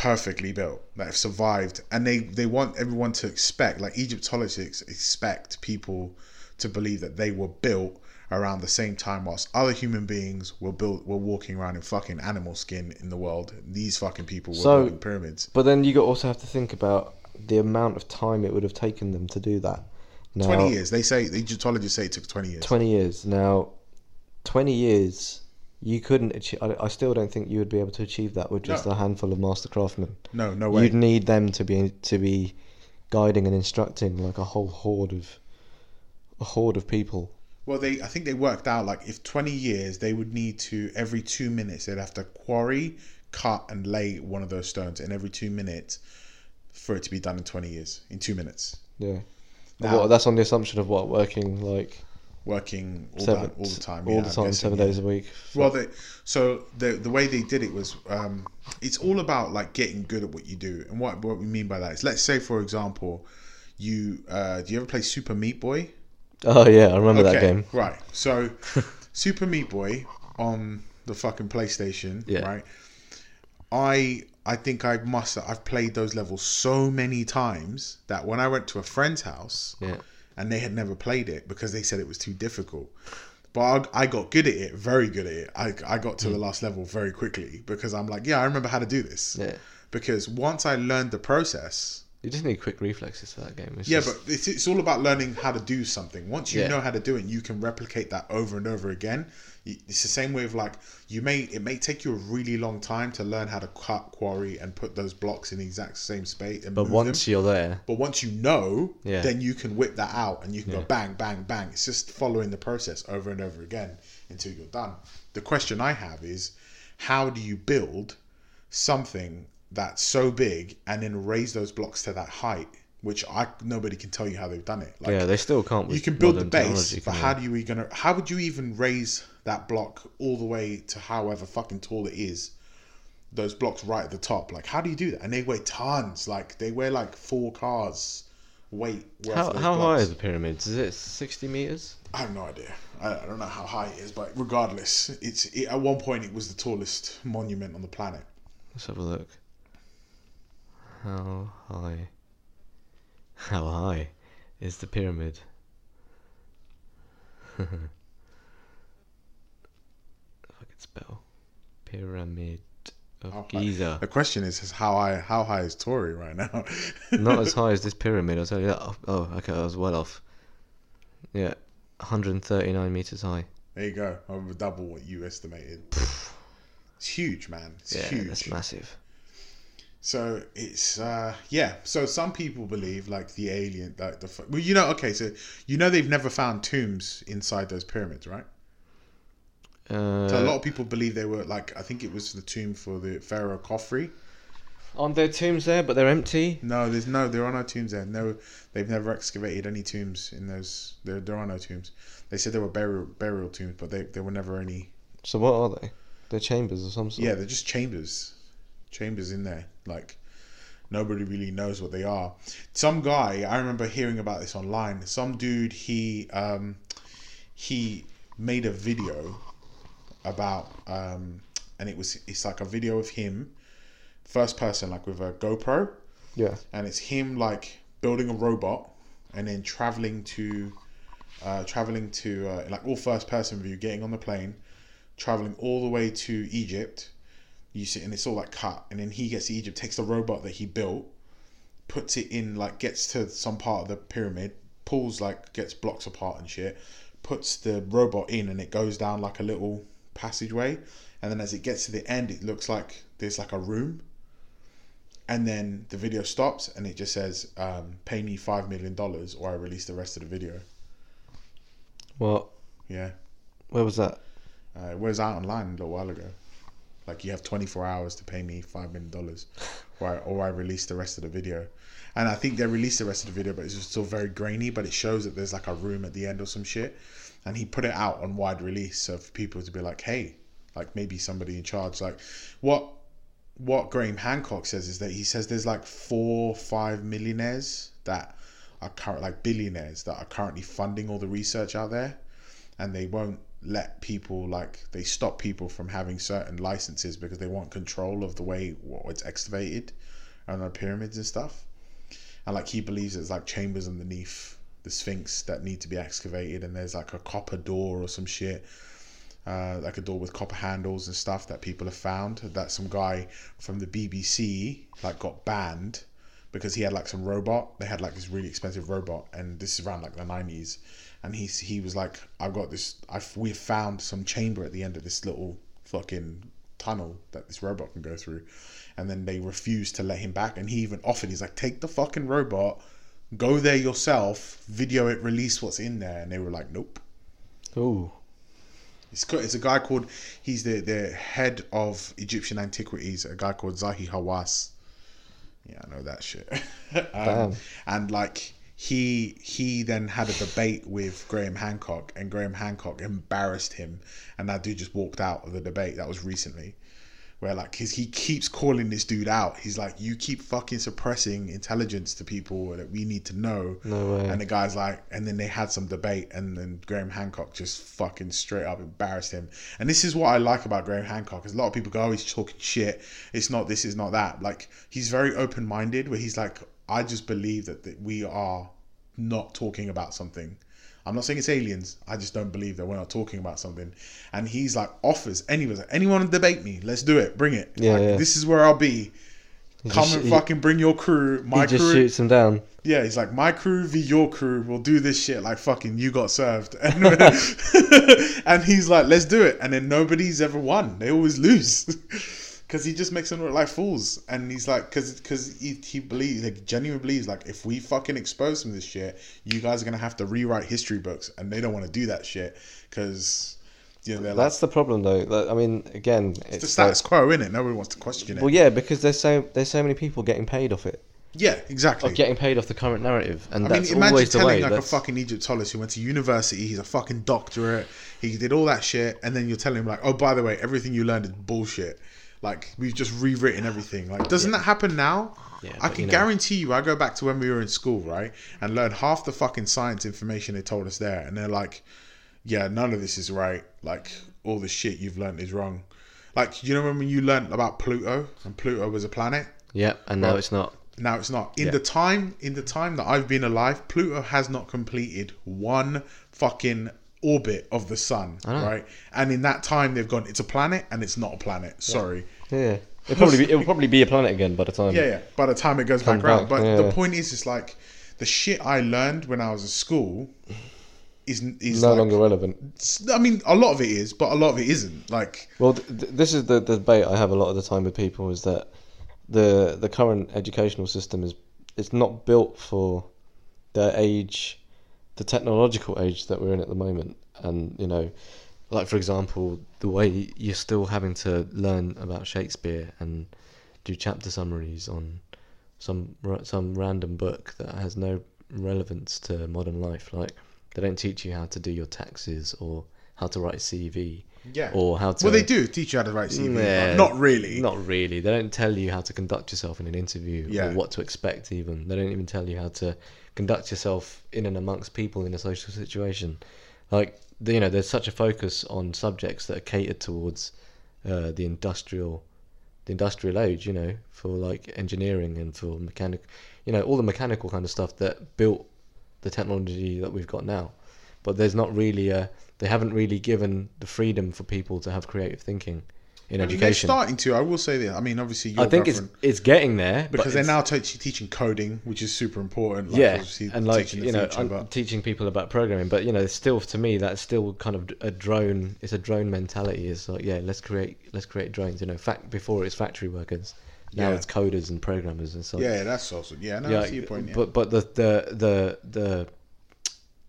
perfectly built that have survived and they they want everyone to expect like egyptologists expect people to believe that they were built around the same time whilst other human beings were built were walking around in fucking animal skin in the world these fucking people were So- building pyramids But then you also have to think about the amount of time it would have taken them to do that. Now, 20 years they say the egyptologists say it took 20 years 20 years. Now, 20 years, you couldn't achieve. I, I still don't think you would be able to achieve that with just No. a handful of master craftsmen. no no way You'd need them to be to be guiding and instructing like a whole horde of a horde of people. Well, they I think they worked out like if 20 years, they would need to every two minutes they'd have to quarry, cut, and lay one of those stones, and every two minutes for it to be done in 20 years in two minutes, Yeah. Now- what, that's on the assumption of what working like working all, seven, that, all the time, all yeah, the time, guessing, seven yeah. days a week. Well, they, so the the way they did it was, um, it's all about like getting good at what you do, and what what we mean by that is, let's say for example, you uh, do you ever play Super Meat Boy? Oh yeah, I remember that game. Right. So, Super Meat Boy on the fucking PlayStation. Yeah. Right. I I think I must. I've played those levels so many times that when I went to a friend's house Yeah. And they had never played it because they said it was too difficult. But I, I got good at it, very good at it. I, I got to the mm. last level very quickly because I'm like, yeah, I remember how to do this. Yeah. Because once I learned the process, You just need quick reflexes for that game. It's yeah, just- but it's, it's all about learning how to do something. Once you Yeah. know how to do it, you can replicate that over and over again. It's the same way of like you may it may take you a really long time to learn how to cut, quarry, and put those blocks in the exact same space. And but once them. you're there, but once you know, Yeah. then you can whip that out and you can go bang, bang, bang. It's just following the process over and over again until you're done. The question I have is, how do you build something that's so big and then raise those blocks to that height? Which I nobody can tell you how they've done it. Like, yeah, they still can't. You can build the base, but how do you gonna? How would you even raise that block all the way to however fucking tall it is? Those blocks right at the top. Like, how do you do that? And they weigh tons. Like, they weigh like four cars weight. worth How, how high is the pyramids? Is it sixty meters? I have no idea. I, I don't know how high it is, but regardless, it's it, at one point it was the tallest monument on the planet. Let's have a look. How high? How high is the pyramid? if I could spell pyramid of How high- Giza. The question is, is how high? How high is Tory right now? Not as high as this pyramid. I'll tell you that. Oh, oh, okay, I was well off. Yeah, 139 meters high. There you go. Over double what you estimated. It's huge, man. It's Yeah, huge. that's massive. So it's uh yeah. So some people believe like the alien, like the well, you know, okay. So you know they've never found tombs inside those pyramids, right? Uh, So a lot of people believe they were like I think it was the tomb for the Pharaoh Khafre. aren't there tombs there, but they're empty? No, there's no. There are no tombs there. No, they've never excavated any tombs in those. There, there are no tombs. They said there were burial burial tombs, but they there were never any. So what are they? They're chambers of some sort. Yeah, they're just chambers, chambers in there. Like, nobody really knows what they are. Some guy, I remember hearing about this online. Some dude, he um, he made a video about, um, and it was it's like a video of him, first person, like with a GoPro, Yeah. and it's him like building a robot and then traveling to uh, traveling to uh, like all first person view getting on the plane traveling all the way to egypt you see and it's all like cut. And then he gets to egypt takes the robot that he built puts it in like gets to some part of the pyramid pulls like gets blocks apart and shit puts the robot in and it goes down like a little passageway. And then as it gets to the end it looks like there's like a room. And then the video stops and it just says um, pay me five million dollars or i release the rest of the video. What? yeah. Where was that? uh, it was out online a little while ago like you have 24 hours to pay me five million dollars or, I, or i release the rest of the video. And i think they released the rest of the video but it's still very grainy but it shows that there's like a room at the end or some shit. And he put it out on wide release so for people to be like hey like maybe somebody in charge. Like what what Graham Hancock says is that he says there's like four, five millionaires that are current, like billionaires that are currently funding all the research out there, and they won't let people like they stop people from having certain licenses because they want control of the way what it's excavated and the pyramids and stuff. And like he believes there's like chambers underneath the Sphinx that need to be excavated, and there's like a copper door or some shit uh, like a door with copper handles and stuff that people have found. That some guy from the BBC like got banned because he had like some robot. They had like this really expensive robot, and this is around like the nineties. And he he was like, I've got this. I've we found some chamber at the end of this little fucking tunnel that this robot can go through. And then they refused to let him back, and he even offered. He's like, take the fucking robot, go there yourself, video it, release what's in there. And they were like, nope. Oh. It's, it's a guy called he's the the head of Egyptian antiquities. A guy called Zahi Hawass. Yeah, I know that shit. um, and like he he then had a debate with Graham Hancock, and Graham Hancock embarrassed him, and that dude just walked out of the debate. That was recently. Where like his, he keeps calling this dude out. He's like, "You keep fucking suppressing intelligence to people that we need to know." No way. And the guy's like, and then they had some debate, and then Graham Hancock just fucking straight up embarrassed him. And this is what I like about Graham Hancock, is a lot of people go, oh, he's talking shit. It's not this, is not that. Like he's very open minded, where he's like, I just believe that, that we are not talking about something. I'm not saying it's aliens. I just don't believe that we're not talking about something. And he's like offers anyone, like, anyone debate me. Let's do it. Bring it. Yeah, Like, yeah. This is where I'll be. Come just- and he- fucking bring your crew. My he just crew. shoots him down. Yeah, he's like, my crew v your crew. We'll do this shit like fucking you got served. And, and he's like, let's do it. And then nobody's ever won. They always lose. Because he just makes them look like fools. And he's like, because cause he, he believes, like, genuinely believes, like, if we fucking expose him this shit, you guys are going to have to rewrite history books. And they don't want to do that shit. Because, you know, they're like, That's the problem, though. I mean, again, it's it's the status like- quo, innit? Nobody wants to question it. well, yeah, because there's so there's so many people getting paid off it, yeah, exactly. of getting paid off the current narrative, and I mean, that's imagine always the telling way. like a That's- fucking Egyptologist who went to university, he's a fucking doctorate, he did all that shit, and then you're telling him like, oh, by the way, everything you learned is bullshit. Like we've just rewritten everything. Like, doesn't that happen now? Yeah, I can you know- guarantee you, I go back to when we were in school, right, and learn half the fucking science information they told us there, and they're like, yeah, none of this is right. Like all the shit you've learned is wrong. Like you know when you learned about Pluto and Pluto was a planet. yeah, and now Well, it's not. Now it's not. In Yeah. the time in the time that I've been alive, Pluto has not completed one fucking orbit of the sun, right? And in that time they've gone it's a planet and it's not a planet. Sorry. Yeah, it'll probably be, it'll probably be a planet again by the time. Yeah, yeah. By the time it goes Come back around. But yeah. the point is it's like the shit I learned when I was at school is is no like, longer relevant. I mean, a lot of it is, but a lot of it isn't. Like, Well, th- th- this is the, the debate I have a lot of the time with people is that the the current educational system is it's not built for the age, the technological age that we're in at the moment, and you know, like for example, the way you're still having to learn about Shakespeare and do chapter summaries on some some random book that has no relevance to modern life, like. They don't teach you how to do your taxes or how to write a CV Yeah. or how to well, they do teach you how to write CV. Yeah, but not really. Not really. They don't tell you how to conduct yourself in an interview Yeah. or what to expect. Even they don't even tell you how to conduct yourself in and amongst people in a social situation. Like you know, there's such a focus on subjects that are catered towards uh, the industrial, the industrial age. You know, for like engineering and for mechanic, you know, all the mechanical kind of stuff that built the technology that we've got now. But there's not really a. They haven't really given the freedom for people to have creative thinking in I mean, they're education. starting to. I will say that. I mean, obviously, I think it's it's getting there because they're now te- teaching coding, which is super important. Like, yeah, and like teaching you know, future, but- teaching people about programming, but you know, still to me that's still kind of a drone. It's a drone mentality. It's like yeah, let's create let's create drones. You know, fact before it's factory workers, now Yeah. it's coders and programmers and so. yeah, yeah, that's also yeah. No, I see your point. Yeah. but but the the the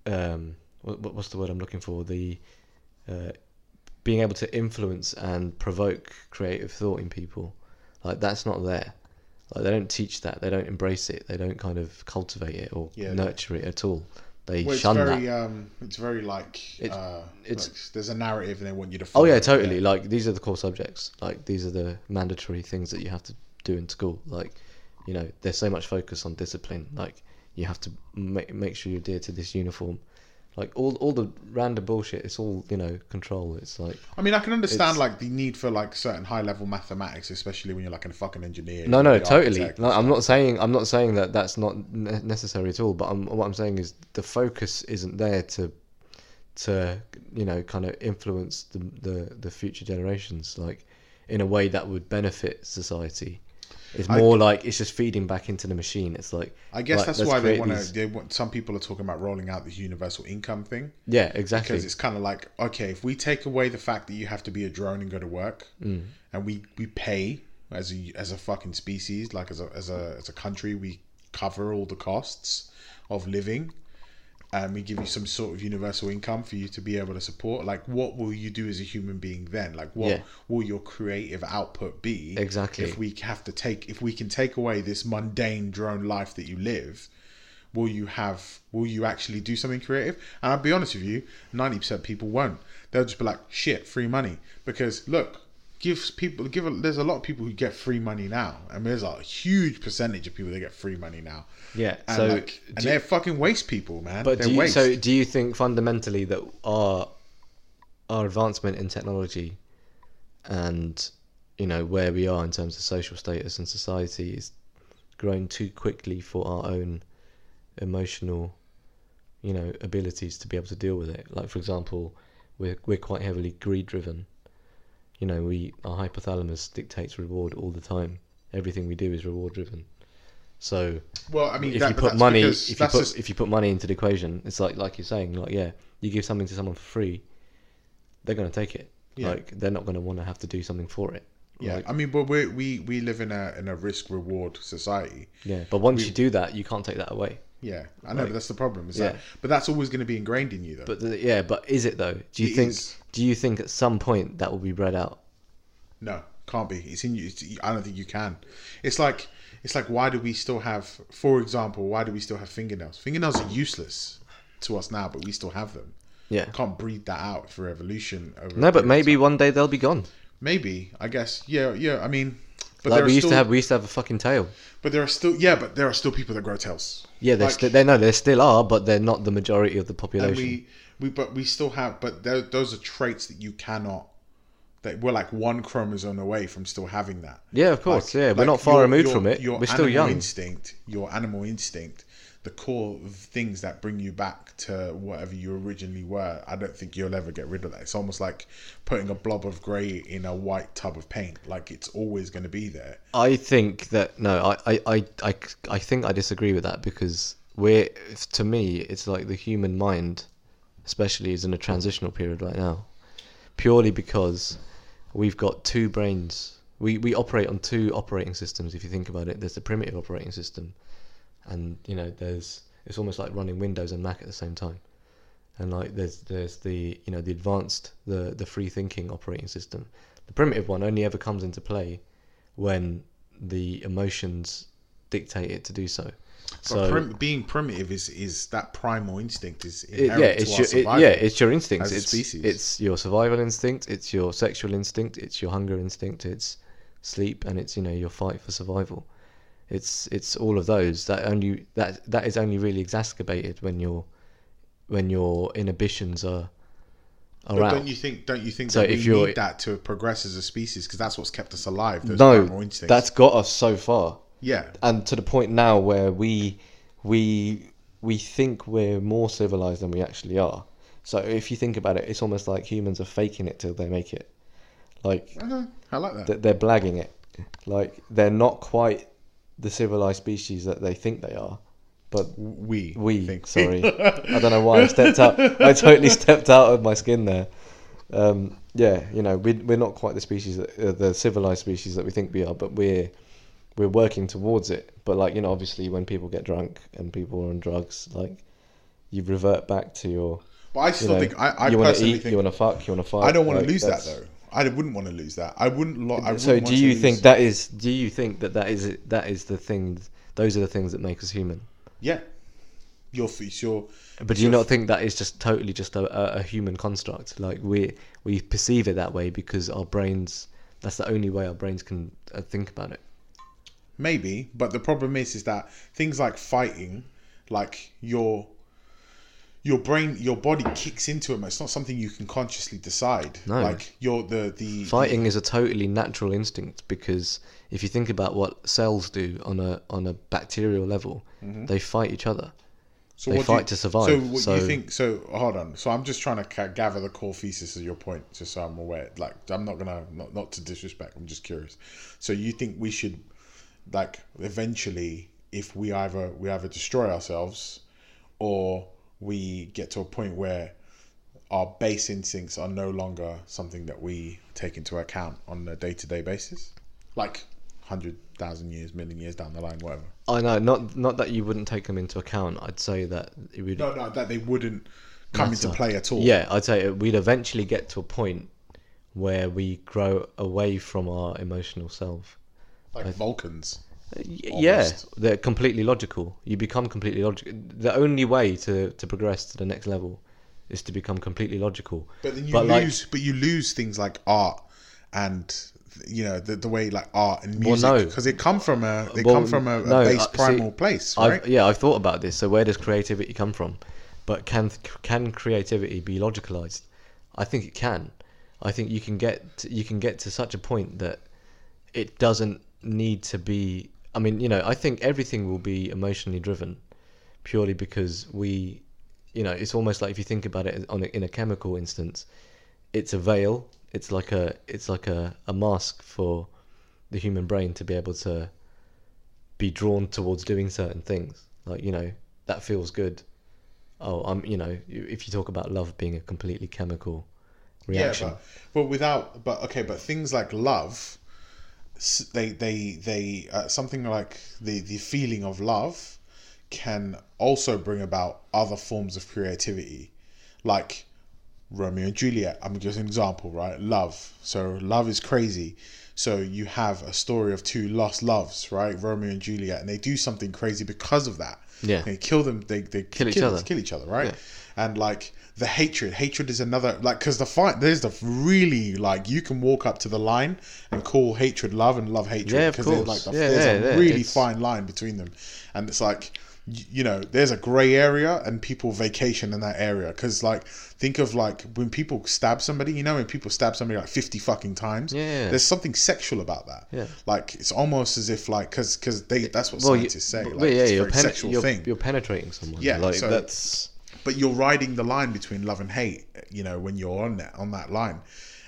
the um what, what- what's the word I'm looking for the uh, being able to influence and provoke creative thought in people like that's not there. Like they don't teach that. They don't embrace it. They don't kind of cultivate it or Yeah. nurture it at all. They well, it's shun very, that. um, it's very like, It's- uh, it's- like, there's a narrative and they want you to. oh yeah it, totally. like these are the core subjects. Like these are the mandatory things that you have to do in school. Like you know there's so much focus on discipline. Like you have to make, make sure you adhere to this uniform like all all the random bullshit it's all you know control. It's like I mean, I can understand It's- like the need for like certain high level mathematics, especially when you're like a fucking engineer. no no totally. no, i'm not saying i'm not saying that that's not ne- necessary at all but I'm, what i'm saying is the focus isn't there to to you know kind of influence the the, the future generations like in a way that would benefit society it's I- more like it's just feeding back into the machine it's like I guess like, that's why they want to. They want some people are talking about rolling out this universal income thing yeah exactly because it's kind of like okay, if we take away the fact that you have to be a drone and go to work, Mm. and we we pay as a as a fucking species, like as a as a as a country, we cover all the costs of living. And we give you some sort of universal income for you to be able to support. Like, what will you do as a human being then? Like, what Yeah. will your creative output be? Exactly. If we have to take, if we can take away this mundane drone life that you live, will you have will you actually do something creative and i'll be honest with you 90% people won't they'll just be like shit free money because look gives people give a, there's a lot of people who get free money now. And there's a huge percentage of people that get free money now. Yeah and so like and they're fucking waste people man. But they're do you, waste. so do you think fundamentally that our our advancement in technology and you know where we are in terms of social status and society is grown too quickly for our own emotional you know abilities to be able to deal with it? Like for example we're we're quite heavily greed driven you know we our hypothalamus dictates reward all the time. Everything we do is reward driven. So well i mean if that, you put money if you put just- if you put money into the equation it's like like you're saying like yeah you give something to someone for free they're going to take it. Yeah. like they're not going to want to have to do something for it. Yeah Like, i mean but we we we live in a in a risk reward society. Yeah but once we- you do that you can't take that away yeah i know Like- but that's the problem is Yeah. that but that's always going to be ingrained in you though but the, yeah but is it though do you It think is. do you think at some point that will be bred out No, can't be. It's in you. It's, I don't think you can. It's like it's like why do we still have, for example, why do we still have fingernails? Fingernails are useless to us now, but we still have them. yeah Can't breed that out for evolution. Over no but maybe one day they'll be gone maybe I guess yeah yeah. I mean, but like we used still, to have we used to have a fucking tail but there are still yeah, but there are still people that grow tails. yeah they're Like- still they no they still are but they're not the majority of the and population we we but we still have but tho- those are traits that you cannot. That we're like one chromosome away from still having that. yeah of course Like- yeah we're not far your- removed your- from it Your we're still young instinct, your animal instinct, the core of things that bring you back to whatever you originally were. I don't think you'll ever get rid of that. It's almost like putting a blob of grey in a white tub of paint. Like it's always going to be there. I think that no, I, I, I, I, I think I disagree with that because we're to me it's like the human mind, especially is in a transitional period right now, purely because we've got two brains. We we operate on two operating systems. If you think about it, there's the primitive operating system, and you know there's it's almost like running Windows and Mac at the same time, and like there's there's the you know the advanced the the free thinking operating system. The primitive one only ever comes into play when the emotions dictate it to do so. So prim- being primitive is is that primal instinct is it- yeah, to it's our your it, yeah, it's your a It's species. it's your survival instinct. It's your sexual instinct. It's your hunger instinct. It's sleep, and it's you know your fight for survival. It's it's all of those that only that that is only really exacerbated when your when your inhibitions are are But out. don't you think? Don't you think So that we need that to progress as a species? Because that's what's kept us alive. Those no, that's got us so far. yeah. and to the point now where we we we think we're more civilized than we actually are. So if you think about it, it's almost like humans are faking it till they make it. Like Uh-huh. I like that. th- they're blagging it. Like they're not quite the civilized species that they think they are. But we we, think. sorry, I don't know why I stepped out. I totally stepped out of my skin there. Um, yeah, you know, we we're not quite the species, that, uh, the civilized species that we think we are, but we're we're working towards it. But like you know, obviously, when people get drunk and people are on drugs, like you revert back to your. But I You still know, think I, I you want to personally eat, think you want to fuck, you want to fight. I don't want like, to lose that though. I wouldn't want to lose that. I wouldn't. Lo- I So wouldn't do want to you think that is? Do you think that that is that is the thing? Those are the things that make us human. Yeah. Your feet. Your. But do you not think that is just totally just a, a, a human construct? Like we we perceive it that way because our brains. That's the only way our brains can uh, think about it. Maybe, but the problem is, is that things like fighting, like your your brain, your body kicks into it. It's not something you can consciously decide. No. Like your the the Fighting is a totally natural instinct because if you think about what cells do on a on a bacterial level, mm-hmm. they fight each other. So They what do you- fight to survive, So what so- you think? So hold on. So I'm just trying to gather the core thesis of your point, just so I'm aware. Like I'm not gonna not, not to disrespect. I'm just curious. So you think we should, like, eventually, if we either we either destroy ourselves, or we get to a point where our base instincts are no longer something that we take into account on a day to day basis, like hundred thousand years, million years down the line, whatever. I know, not not that you wouldn't take them into account. I'd say that it would. No, no, that they wouldn't come into play at all. Yeah, I'd say we'd eventually get to a point where we grow away from our emotional self. like Vulcans. Y- Yeah, they're completely logical. You become completely logical. The only way to, to progress to the next level is to become completely logical. But then you But, like- lose, but you lose things like art and you know the, the way like art and Well, music no. because they come from a they Well, come from a, a base uh, see, primal place, right? I've, yeah, I've thought about this. So where does creativity come from? But can can creativity be logicalized? I think it can. I think you can get to, you can get to such a point that it doesn't need to be. I mean, you know, I think everything will be emotionally driven, purely because we, you know, it's almost like if you think about it on a, in a chemical instance, it's a veil. It's like a it's like a, a mask for the human brain to be able to be drawn towards doing certain things. Like you know that feels good. Oh, I'm you know if you talk about love being a completely chemical reaction. Yeah, but, but without but okay, but things like love, they they they uh, something like the the feeling of love can also bring about other forms of creativity, like Romeo and Juliet. I'm just an example, right? Love. So love is crazy. So you have a story of two lost loves, right? Romeo and Juliet, and they do something crazy because of that. Yeah. They kill them. They they Kill each other. Kill each other, right? Yeah. And like the hatred. Hatred is another like because the fight. There's the really like you can walk up to the line and call hatred love and love hatred Yeah, of there's like the, Yeah, there's yeah, a yeah. really It's- fine line between them, and it's like you know there's a gray area and people vacation in that area because like think of like when people stab somebody you know when people stab somebody like 50 fucking times Yeah. there's something sexual about that Yeah. like it's almost as if like because because they that's what Well, you- scientists say like, yeah, it's a you're, very pen- sexual you're, thing you're penetrating someone. Yeah, like so- that's but you're riding the line between love and hate you know when you're on that on that line.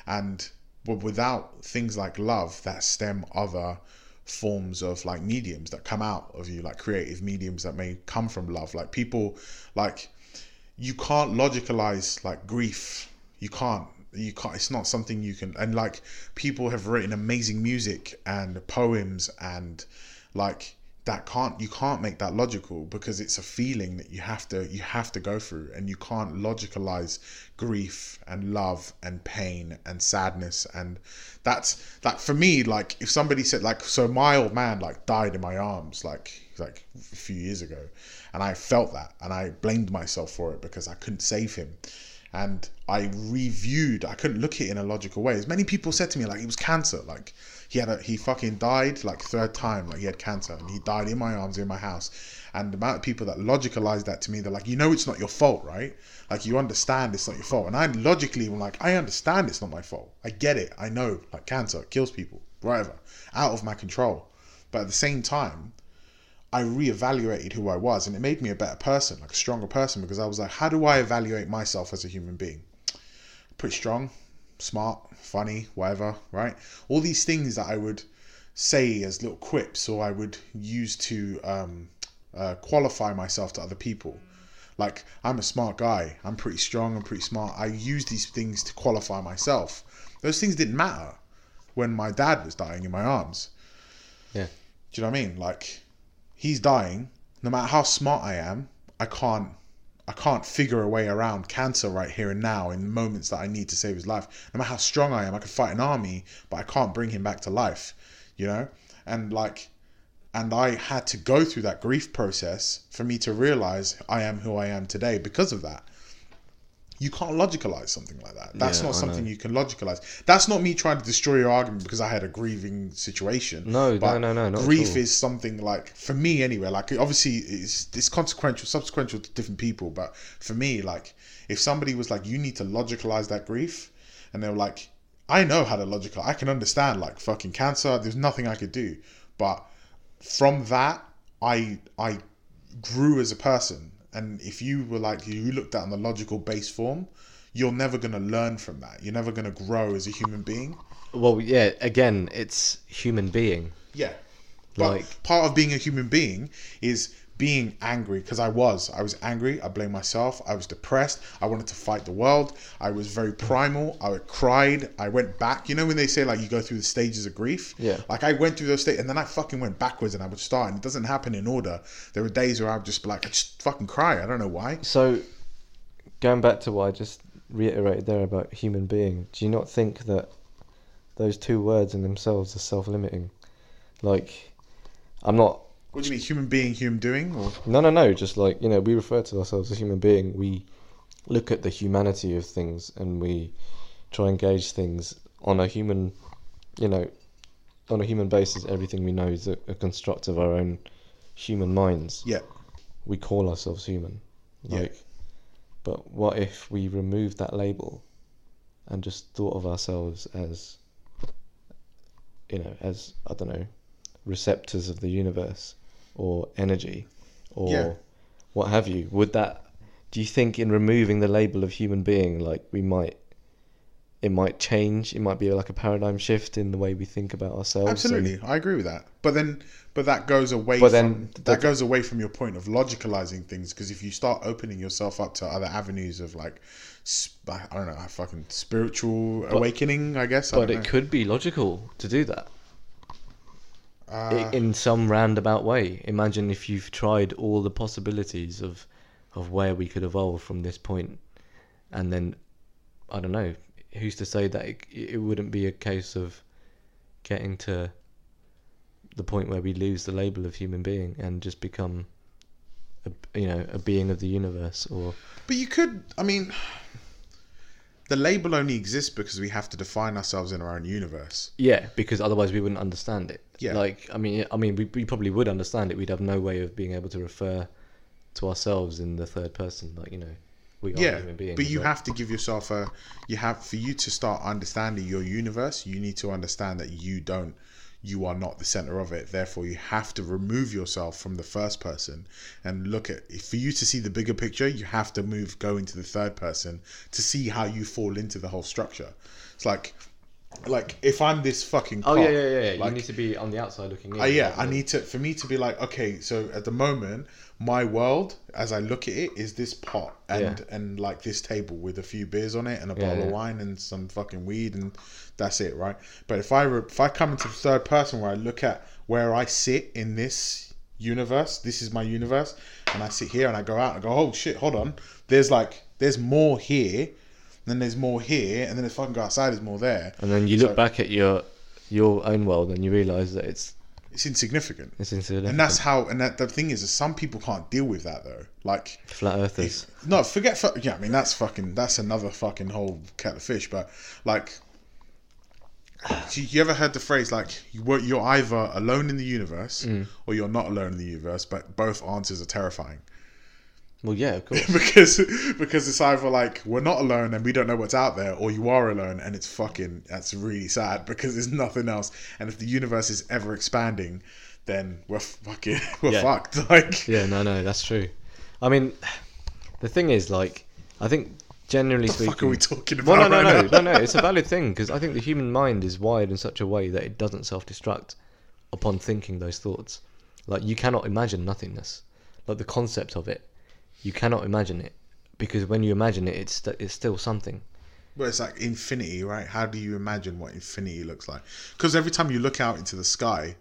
And without things like love that stem other forms of like mediums that come out of you like creative mediums that may come from love like people like you can't logicalize like grief. You can't you can't it's not something you can and like people have written amazing music and poems and like that can't you can't make that logical because it's a feeling that you have to you have to go through and you can't logicalize grief and love and pain and sadness. And that's that for me like if somebody said like so my old man like died in my arms like like a few years ago and I felt that and I blamed myself for it because I couldn't save him. And I reviewed I couldn't look at it in a logical way. As many people said to me like it was cancer like he had a he fucking died like third time like he had cancer and he died in my arms in my house. And the amount of people that logicalize that to me they're like you know it's not your fault right? Like you understand it's not your fault. And i logically am like i understand it's not my fault. I get it. I know like cancer kills people whatever out of my control. But at the same time I reevaluated who I was and it made me a better person, like a stronger person, because I was like, how do I evaluate myself as a human being? Pretty strong, smart, funny, whatever, right? All these things that I would say as little quips or I would use to um, uh, qualify myself to other people. Like, I'm a smart guy, I'm pretty strong, I'm pretty smart. I use these things to qualify myself. Those things didn't matter when my dad was dying in my arms. Yeah. Do you know what I mean? Like, he's dying. No matter how smart I am, I can't I can't figure a way around cancer right here and now in the moments that I need to save his life. No matter how strong I am, I could fight an army, but I can't bring him back to life, you know? And like, and I had to go through that grief process for me to realize I am who I am today because of that. You can't logicalize something like that. That's Yeah, not something you can logicalize. That's not me trying to destroy your argument because I had a grieving situation. No, But no, no, no, Grief is something like for me anyway. Like obviously it's it's consequential, subsequential to different people. But for me, like if somebody was like, you need to logicalize that grief, and they were like, I know how to logical. I can understand like fucking cancer. There's nothing I could do, but from that, I I grew as a person. And if you were like you looked at on the logical base form, you're never gonna learn from that. You're never gonna grow as a human being. Well, yeah. Again, it's human being. Yeah. But Like- part of being a human being is being angry because I was. I was angry. I blamed myself. I was depressed. I wanted to fight the world. I was very primal. I cried. I went back. You know when they say like you go through the stages of grief? Yeah. Like I went through those stages and then I fucking went backwards and I would start and it doesn't happen in order. There were days where I would just be like, I just fucking cry. I don't know why. So, going back to what I just reiterated there about human being, do you not think that those two words in themselves are self-limiting? Like, I'm not. What do you mean, human being, human doing? Or No, no, no. Just like you know, we refer to ourselves as human being. We look at the humanity of things and we try and gauge things on a human, you know, on a human basis. Everything we know is a, a construct of our own human minds. yeah, we call ourselves human. Yeah. Like, but what if we removed that label and just thought of ourselves as, you know, as I don't know, receptors of the universe or energy or Yeah. what have you? Would that? Do you think in removing the label of human being, like we might? It might change. It might be like a paradigm shift in the way we think about ourselves. and- absolutely. I agree with that. But then, but that goes away. But from, then that goes away from your point of logicalizing things because if you start opening yourself up to other avenues of like, sp- I don't know, fucking spiritual awakening, I guess. I But it know. could be logical to do that. Uh, in some roundabout way. Imagine if you've tried all the possibilities of of where we could evolve from this point, and then I don't know. Who's to say that it, it wouldn't be a case of getting to the point where we lose the label of human being and just become, a, you know, a being of the universe, or But you could, I mean, the label only exists because we have to define ourselves in our own universe. yeah, because otherwise we wouldn't understand it. Yeah. Like I mean, I mean, we, we probably would understand it. We'd have no way of being able to refer to ourselves in the third person. Like you know, we are Yeah, human beings. but you have to give yourself a. You have for you to start understanding your universe. You need to understand that you don't. You are not the center of it. Therefore, you have to remove yourself from the first person and look at. For you to see the bigger picture, you have to move, go into the third person to see how you fall into the whole structure. It's like, like if I'm this fucking. Oh yeah, yeah, yeah. yeah. like- you need to be on the outside looking in. uh, yeah, I need to for me to be like, okay, so at the moment, my world, as I look at it, is this pot and Yeah. and like this table with a few beers on it and a Yeah, bottle of wine and some fucking weed and that's it, right? But if I re- if I come into the third person where I look at where I sit in this universe. This is my universe, and I sit here and I go out and I go, oh shit, hold on. There's like there's more here, then there's more here, and then if I can go outside, there's more there. And then you look So- back at your your own world and you realise that it's It's insignificant. it's insignificant. And that's how. And that the thing is, is some people can't deal with that though. Like flat earthers. No, forget. Yeah, I mean that's fucking. That's another fucking whole kettle of fish. But like, you, you ever heard the phrase like you were, you're either alone in the universe mm. or you're not alone in the universe, but both answers are terrifying Well, yeah, of course. because because it's either like we're not alone and we don't know what's out there, or you are alone and it's fucking. That's really sad because there's nothing else. And if the universe is ever expanding, then we're fucking we're Yeah. fucked. Like yeah, no, no, that's true. I mean, the thing is, like, I think generally the speaking, fuck are we talking about? Well, no, no, right no, now? no, no. It's a valid thing because I think the human mind is wired in such a way that it doesn't self-destruct upon thinking those thoughts. Like you cannot imagine nothingness. Like the concept of it, you cannot imagine it because when you imagine it, it's st- it's still something. But it's like infinity, right? How do you imagine what infinity looks like? Because every time you look out into the sky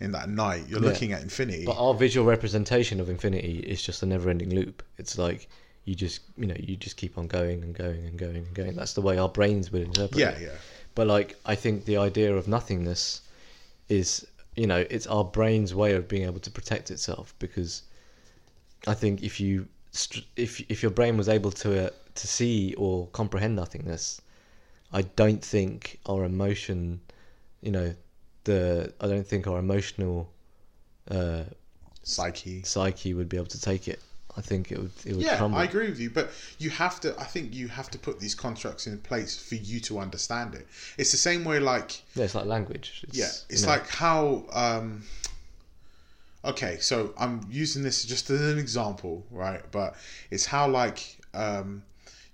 in that night, you're Yeah. looking at infinity. But our visual representation of infinity is just a never-ending loop. It's like you just, you know, you just keep on going and going and going and going. That's the way our brains would interpret yeah, it. yeah. But like, I think the idea of nothingness is, you know, it's our brain's way of being able to protect itself. Because I think if you, if if your brain was able to uh, to see or comprehend nothingness, I don't think our emotion, you know, the I don't think our emotional uh, Psyche. psyche would be able to take it. I think it would it would Yeah, crumble. I agree with you, but you have to. I think you have to put these constructs in place for you to understand it. It's the same way, like Yeah, it's like language. It's, yeah, you it's know, like how. um Okay, so I'm using this just as an example, right? But it's how like um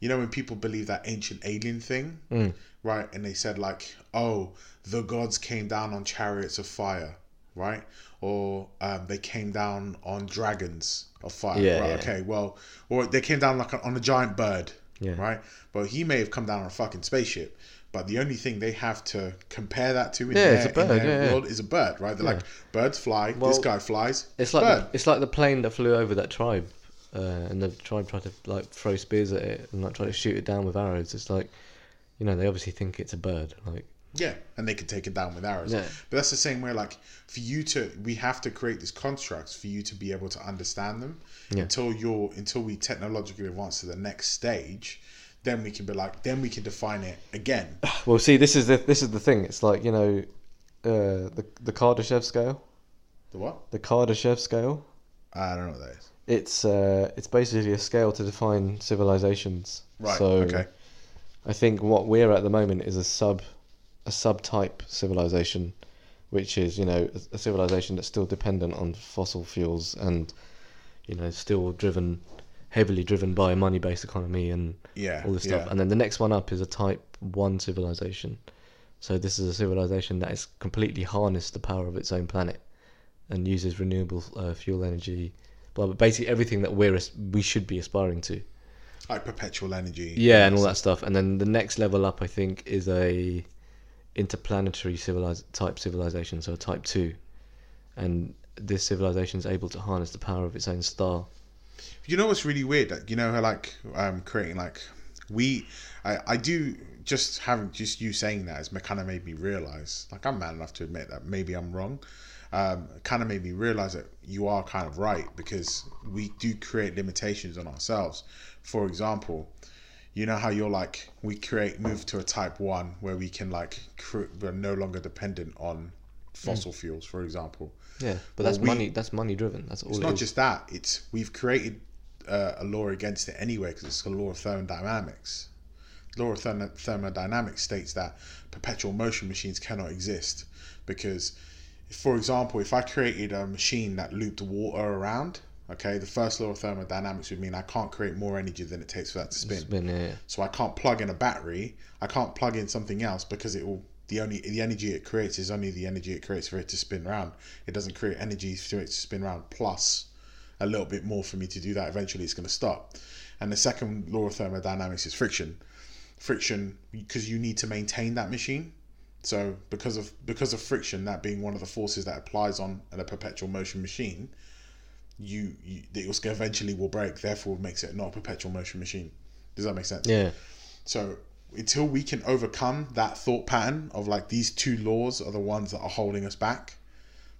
you know when people believe that ancient alien thing, Mm. right? And they said like, oh, the gods came down on chariots of fire, right? Or um, they came down on dragons of fire. Yeah, right? yeah. Okay, well, or they came down like on a giant bird, Yeah. right? But he may have come down on a fucking spaceship. But the only thing they have to compare that to in Yeah, their, bird, in their yeah, yeah. world is a bird, right? They're Yeah. like birds fly. this guy flies. It's like bird. the, it's like the plane that flew over that tribe, uh, and the tribe tried to like throw spears at it and like try to shoot it down with arrows. It's like, you know, they obviously think it's a bird. Like, Yeah, and they could take it down with arrows. Yeah. But that's the same way. Like for you to, we have to create these constructs for you to be able to understand them. Yeah. Until you're, until we technologically advance to the next stage, then we can be like, then we can define it again. well, see, this is the this is the thing. It's like you know, uh, the the Kardashev scale, The what? the Kardashev scale. I don't know what that is. It's uh, it's basically a scale to define civilizations. Right. So okay. I think what we're at the moment is a sub a subtype civilization, which is you know a, a civilization that's still dependent on fossil fuels and you know still driven heavily driven by a money based economy and Yeah. all this stuff. yeah. And then the next one up is a type one civilization. So this is a civilization that has completely harnessed the power of its own planet and uses renewable uh, fuel energy. But basically everything that we're we should be aspiring to. Like perpetual energy. Yeah, and all that stuff. And then the next level up, I think, is a interplanetary civiliz- type civilization, so a type two, and this civilization is able to harness the power of its own star. You know what's really weird? Like, you know how like um creating like we I, I do just having just you saying that has kind of made me realize like I'm man enough to admit that maybe I'm wrong. Um, kind of made me realize that you are kind of right because we do create limitations on ourselves. For example, you know how you're like we create move to a type one where we can like cre- we're no longer dependent on fossil fuels, for example. Yeah, but Well, that's we- money. That's money driven. That's all. It's it not is. just that. It's we've created uh, a law against it anyway because it's the law of thermodynamics. The law of thermo- thermodynamics states that perpetual motion machines cannot exist because, for example, if I created a machine that looped water around, okay, the first law of thermodynamics would mean I can't create more energy than it takes for that to spin. Spin, yeah. So I can't plug in a battery. I can't plug in something else because it will. The only the energy it creates is only the energy it creates for it to spin round. It doesn't create energy for it to spin round plus a little bit more for me to do that. Eventually, it's going to stop. And the second law of thermodynamics is friction. Friction because you need to maintain that machine, So because of because of friction, that being one of the forces that applies on a perpetual motion machine, you, you it eventually will break. Therefore, makes it not a perpetual motion machine. Does that make sense? Yeah. So until we can overcome that thought pattern of like these two laws are the ones that are holding us back,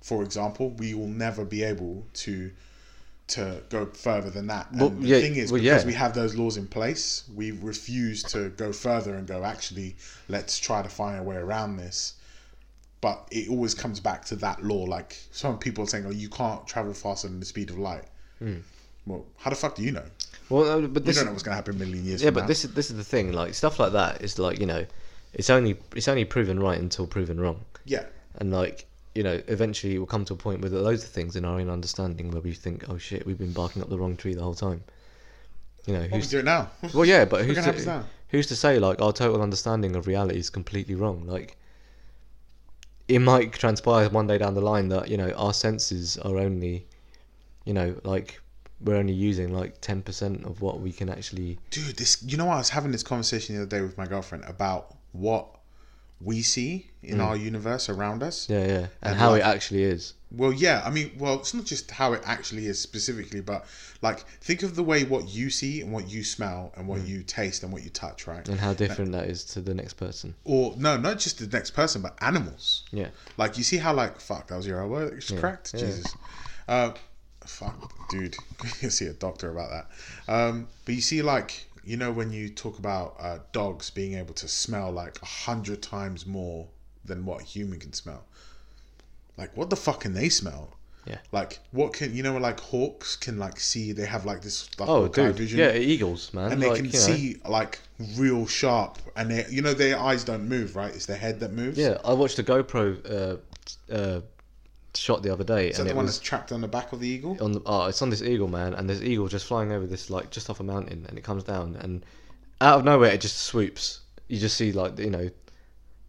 for example, we will never be able to to go further than that. And Well, the yeah, thing is, well, because yeah. we have those laws in place, we refuse to go further and go. Actually, let's try to find a way around this. But it always comes back to that law. Like some people are saying, "Oh, you can't travel faster than the speed of light." Hmm. Well, how the fuck do you know? Well, uh, but this don't know what's going to happen a million years. yeah, from but now. this is this is the thing. Like stuff like that is like you know, it's only it's only proven right until proven wrong, yeah, and like you know, eventually we'll come to a point where there are loads of things in our own understanding where we think, oh shit, we've been barking up the wrong tree the whole time. You know, we who's do it now. well, yeah, but who's Look at happens to, who's to say like our total understanding of reality is completely wrong? Like, it might transpire one day down the line that you know our senses are only, you know, like we're only using like ten percent of what we can actually. dude this you know what i was having this conversation the other day with my girlfriend about what we see in our universe around us Mm. Yeah, yeah, and, And, how like- it actually is. well yeah i mean well it's not just how it actually is specifically but like think of the way what you see and what you smell and Mm. what you taste and what you touch right and how different that is to the next person. or no not just the next person but animals Yeah, like you see how like fuck that was your word it's Yeah, correct yeah. jesus uh fuck dude you see a doctor about that um but you see like you know when you talk about uh, dogs being able to smell like a hundred times more than what a human can smell like what the fuck can they smell Yeah. like what can you know like hawks can like see they have like this like, Oh, dude. vision Yeah, eagles, man. and they like, can you know. see like real sharp and they you know their eyes don't move right it's their head that moves Yeah, I watched a GoPro uh, uh, shot the other day, is that and the it one was that's trapped on the back of the eagle on the oh, it's on this eagle, man, and there's eagle just flying over this like just off a mountain, and it comes down, and out of nowhere it just swoops. You just see like you know,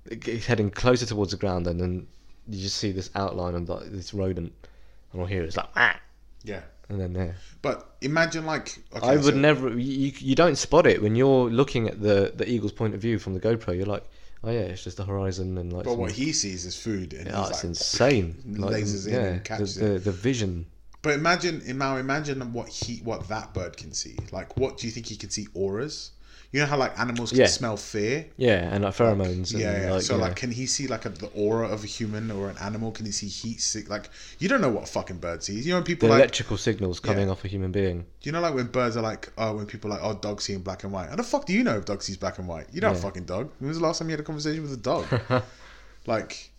it's heading closer towards the ground, and then you just see this outline of like, this rodent, and all here it's like ah, yeah and then there. But imagine like okay, I would so- never. You, you don't spot it when you're looking at the the eagle's point of view from the GoPro. You're like, oh yeah, it's just the horizon and like. But some- what he sees is food, and oh, it's like, insane. Like, lasers in yeah, and the, catches the, it. the vision. But imagine now, imagine what he, what that bird can see. Like, what do you think he can see? Auras. You know how like animals can Yeah. smell fear. Yeah, and like pheromones. Yeah, and, yeah. Like, so like, can he see like a, the aura of a human or an animal? Can he see heat? Sick? Like, you don't know what a fucking bird sees. You know, when the people like, electrical signals coming Yeah. off a human being. Do you know, like when birds are like, oh, when people are like, oh, dogs see in black and white. How the fuck do you know if dog sees black and white? You don't fucking dog. When was the last time you had a conversation with a dog? like,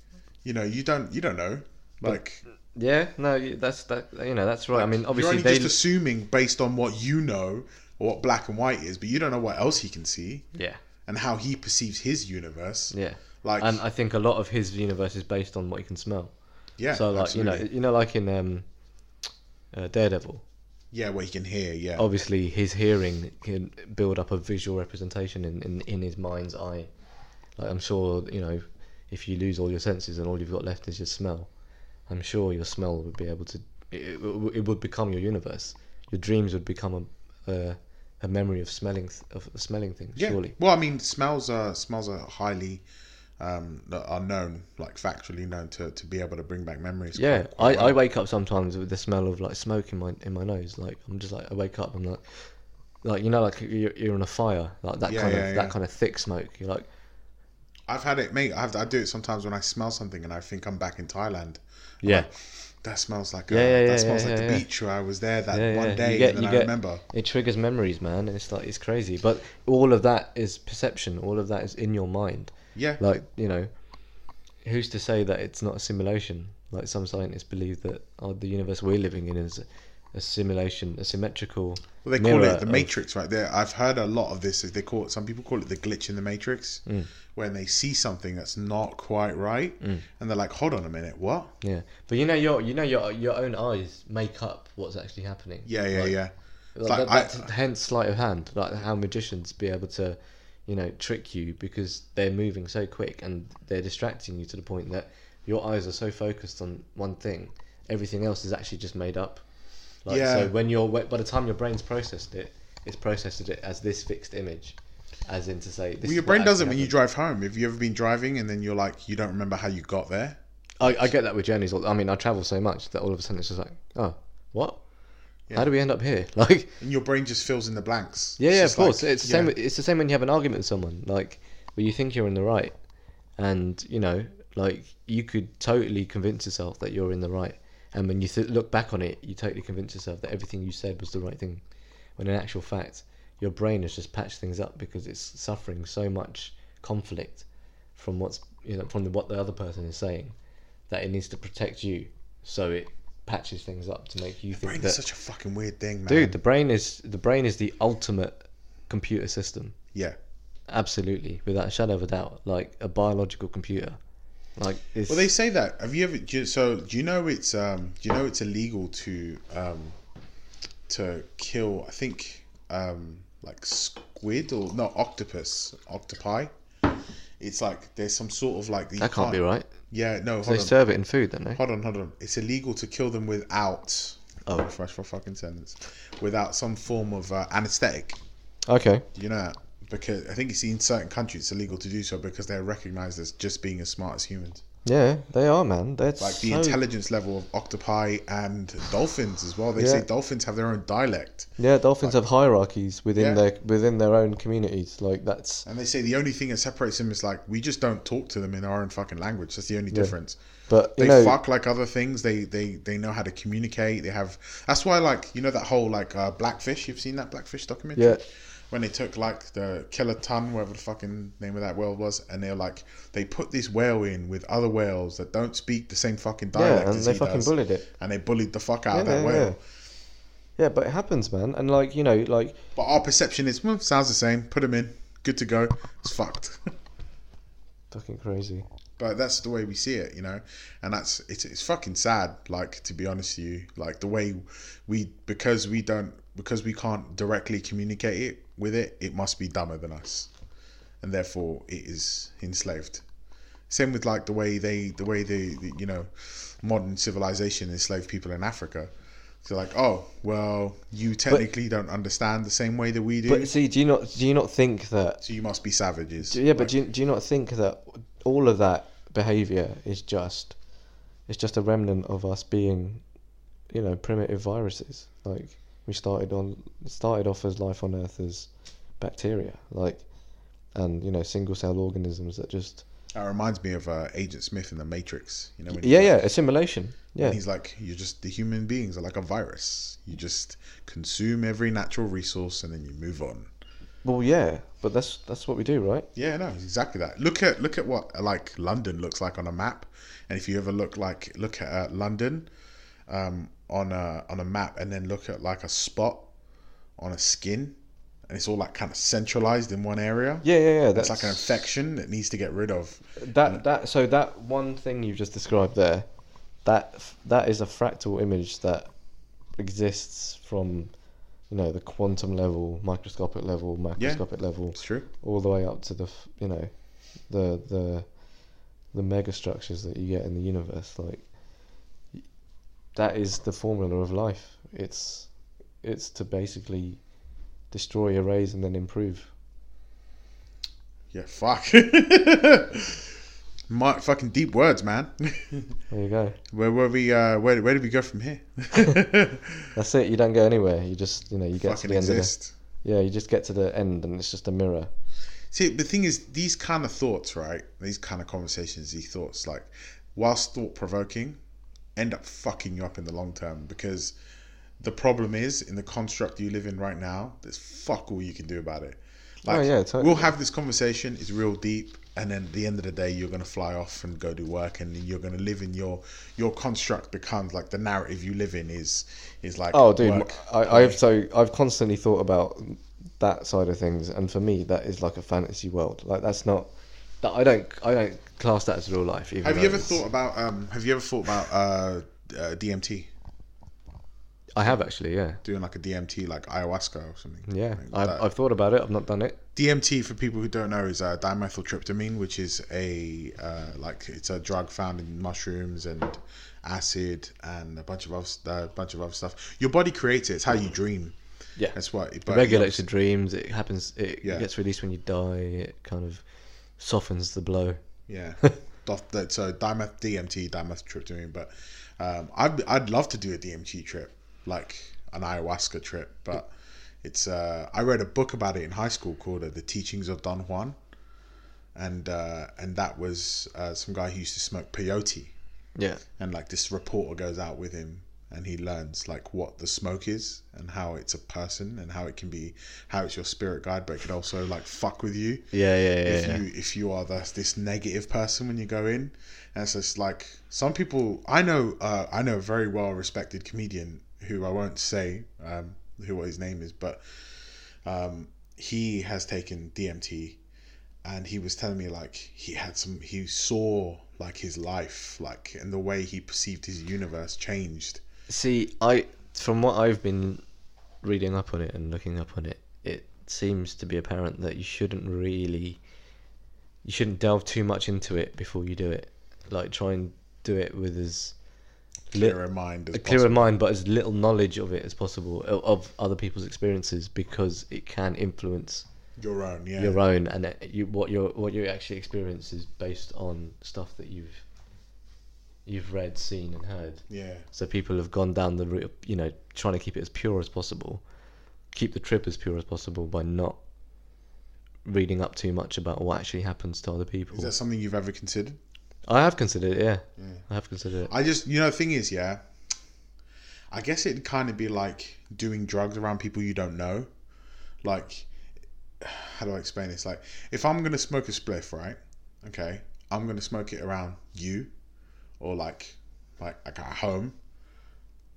you know, you don't, you don't know. Like, Yeah, no, that's that. You know, that's right. I mean, you're obviously only they. just assuming based on what you know or what black and white is, but you don't know what else he can see yeah, and how he perceives his universe. yeah. Like, And I think a lot of his universe is based on what you can smell. yeah, so like you know, you know, like in um, uh, Daredevil. yeah, what he can hear, yeah, Obviously, his hearing can build up a visual representation in, in, in his mind's eye. Like I'm sure you know, if you lose all your senses and all you've got left is your smell, I'm sure your smell would be able to. It, it, it would become your universe. Your dreams would become a a, a memory of smelling th- of smelling things. yeah. Surely. Well, I mean, smells are smells are highly um, are known, like factually known to, to be able to bring back memories. Yeah, quite- quite I, I wake up sometimes with the smell of like smoke in my in my nose. Like I'm just like I wake up, I'm like, like you know, like you're, you're on a fire, like that Yeah, kind yeah, of yeah. that kind of thick smoke. You're like, I've had it, mate. I have I do it sometimes when I smell something and I think I'm back in Thailand. I'm yeah, like, that smells like uh, Yeah, yeah, yeah, that smells like the beach where I was there that one day, get- and then I get- remember. it triggers memories, man. It's like it's crazy, but all of that is perception. All of that is in your mind. Yeah, Like you know, who's to say that it's not a simulation? Like some scientists believe that oh, the universe we're living in is a, simulation, a symmetrical. Well, they call it the of- Matrix, right? There, I've heard a lot of this. They call it. Some people call it the glitch in the Matrix, Mm. when they see something that's not quite right, and they're like, "Hold on a minute, what?" Yeah, but you know your you know your your own eyes make up what's actually happening. Yeah, yeah, Like, yeah. Like, like, that, I- hence sleight of hand, like how magicians be able to, you know, trick you because they're moving so quick and they're distracting you to the point that your eyes are so focused on one thing, everything else is actually just made up. Like, Yeah. So when you're by the time your brain's processed it, it's processed it as this fixed image. as in to say. This Well, your brain does it when you drive home. Have you ever been driving and then you're like, you don't remember how you got there? I, I get that with journeys. I mean, I travel so much that all of a sudden it's just like, oh, what? How do we end up here? Like, And your brain just fills in the blanks. yeah, It's yeah, of course. like- it's the same. It's the same when you have an argument with someone, like where you think you're in the right, and you know, like you could totally convince yourself that you're in the right, and when you th- look back on it, you totally convince yourself that everything you said was the right thing, when in actual fact, your brain has just patched things up because it's suffering so much conflict from what's you know from the, what the other person is saying, that it needs to protect you, so it patches things up to make you think Brain that is such a fucking weird thing, man. Dude, the brain is the brain is the ultimate computer system. Yeah. Absolutely, without a shadow of a doubt, like a biological computer. Like it's, Well, they say that. Have you ever? do you- So, do you know it's um? Do you know it's illegal to um, to kill? I think um, like squid or not octopus, octopi. It's like there's some sort of like that can't be right. Yeah, no. They Hold on. serve it in food, don't they? Hold on, hold on. It's illegal to kill them without. Oh. fresh for fucking sentence. Without some form of uh, anesthetic. Okay. Do you know that? Because I think it's in certain countries it's illegal to do so because they're recognized as just being as smart as humans. Yeah, they are, man. That's Like the so- intelligence level of octopi and dolphins as well. They say dolphins have their own dialect. Yeah, dolphins have hierarchies within Yeah. their within their own communities. Like that's And they say the only thing that separates them is like we just don't talk to them in our own fucking language. That's the only difference. but you They know fuck like other things. They they they know how to communicate. They have. That's why like you know that whole like uh, blackfish. You've seen that blackfish documentary. Yeah. When they took like the killer ton, whatever the fucking name of that whale was, and they're like they put this whale in with other whales that don't speak the same fucking dialect yeah, and as they he fucking does, bullied it. and they bullied the fuck out of that yeah, whale. Yeah, but it happens, man. And like you know, like But our perception is, well, sounds the same. Put them in, good to go. It's fucked. fucking crazy. but that's the way we see it, you know, and that's it's it's fucking sad. Like to be honest with you, like the way we because we don't because we can't directly communicate it with it, it must be dumber than us, and therefore it is enslaved. Same with like the way they the way they the, you know modern civilization enslaved people in Africa. So like, oh well, you technically don't understand the same way that we do, But see, do you not do you not think that so you must be savages. Yeah, but do you, do you not think that all of that behavior is just it's just a remnant of us being, you know, primitive viruses? Like we started on started off as life on Earth as bacteria, like, and you know, single cell organisms that just That reminds me of uh, Agent Smith in The Matrix. You know, when yeah, he's yeah, like, assimilation. Yeah, he's like, you're just the human beings are like a virus. You just consume every natural resource and then you move on. well, yeah, but that's that's what we do, right? Yeah, no, exactly that. Look at look at what like London looks like on a map, and if you ever look like look at uh, London um, on a on a map, and then look at like a spot on a skin, and it's all like kind of centralized in one area. Yeah, yeah, yeah. It's That's like an infection that needs to get rid of. that that so that one thing you've just described there that that is a fractal image that exists from you know the quantum level microscopic level macroscopic level It's true. all the way up to the you know the the the mega structures that you get in the universe like that is the formula of life it's it's to basically destroy erase and then improve Yeah, fuck. My fucking deep words, man. there you go where where we uh where where did we go from here? that's it you don't go anywhere you just you know you get to fucking the end of the exist. Yeah, you just get to the end and it's just a mirror. See, the thing is, these kind of thoughts, right? These kind of conversations, these thoughts, like, whilst thought provoking, end up fucking you up in the long term because the problem is in the construct you live in right now. There's fuck all you can do about it. Oh, like, Oh, yeah, totally. we'll have this conversation. It's real deep, and then at the end of the day, you're gonna fly off and go do work, and you're gonna live in your your construct becomes like the narrative you live in is is like Oh, dude, work, I, I've so I've constantly thought about that side of things, and for me, that is like a fantasy world. Like that's not that I don't I don't class that as real life. Even Have you ever it's- thought about um? Have you ever thought about uh, uh DMT? I have actually, yeah, doing like a DMT, like ayahuasca or something. yeah. Like I've. I've thought about it. I've not done it. DMT, for people who don't know, is uh, dimethyltryptamine, which is a uh, like it's a drug found in mushrooms and acid and a bunch of other, a bunch of other stuff. Your body creates it. It's how you dream. Yeah. That's what. It But regulates your dreams. It happens. It Yeah. gets released when you die. It kind of softens the blow. Yeah. So dimeth DMT, dimethyltryptamine, but um, I'd I'd love to do a DMT trip, like an ayahuasca trip, but it's uh, I read a book about it in high school called uh, The Teachings of Don Juan, and uh, and that was uh, some guy who used to smoke peyote, Yeah. and like this reporter goes out with him and he learns like what the smoke is and how it's a person and how it can be how it's your spirit guide but it could also like fuck with you Yeah. Yeah. Yeah. if yeah. you if you are the, this negative person when you go in and it's just like some people i know uh, i know a very well respected comedian who i won't say um, who what his name is but um, he has taken dmt and he was telling me like he had some he saw like his life like and the way he perceived his universe changed See, I from what I've been reading up on it and looking up on it, it seems to be apparent that you shouldn't really, you shouldn't delve too much into it before you do it. Like try and do it with as lit- clearer mind as a clearer possible. mind, but as little knowledge of it as possible of, of other people's experiences because it can influence your own yeah your own and it, you what your what you actually experience is based on stuff that you've you've read, seen, and heard. yeah So people have gone down the route, of, you know, trying to keep it as pure as possible, keep the trip as pure as possible by not reading up too much about what actually happens to other people. is that something you've ever considered I have considered it, yeah. Yeah. I have considered it. I just, you know, the thing is, yeah, I guess it'd kind of be like doing drugs around people you don't know. Like, how do I explain this? Like, if I'm going to smoke a spliff, right? Okay. I'm going to smoke it around you or like, like, like at home.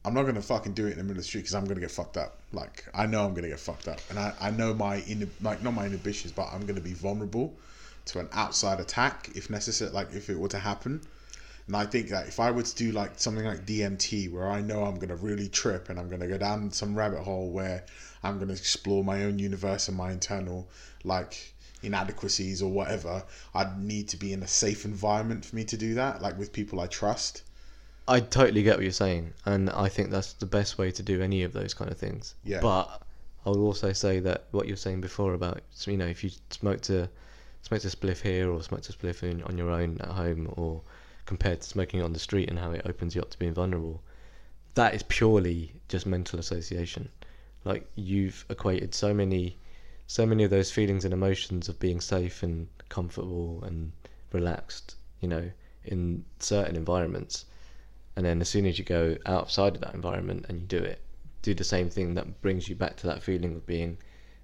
I'm not to fucking do it in the middle of the street because I'm to get fucked up. Like, I know I'm to get fucked up. And I, I know my, in, like, not my inhibitions, but I'm to be vulnerable to an outside attack if necessary, like if it were to happen. And I think that if I were to do like something like DMT, where I know I'm gonna really trip and I'm gonna go down some rabbit hole where I'm gonna explore my own universe and my internal like inadequacies or whatever, I'd need to be in a safe environment for me to do that, like with people I trust. I totally get what you're saying, and I think that's the best way to do any of those kind of things. Yeah. But I would also say that what you're saying before about you know if you smoked a smoked a spliff here or smoked a spliff in, on your own at home, or compared to smoking on the street and how it opens you up to being vulnerable, that is purely just mental association. Like you've equated so many, so many of those feelings and emotions of being safe and comfortable and relaxed, you know, in certain environments and then as soon as you go outside of that environment and you do it, do the same thing that brings you back to that feeling of being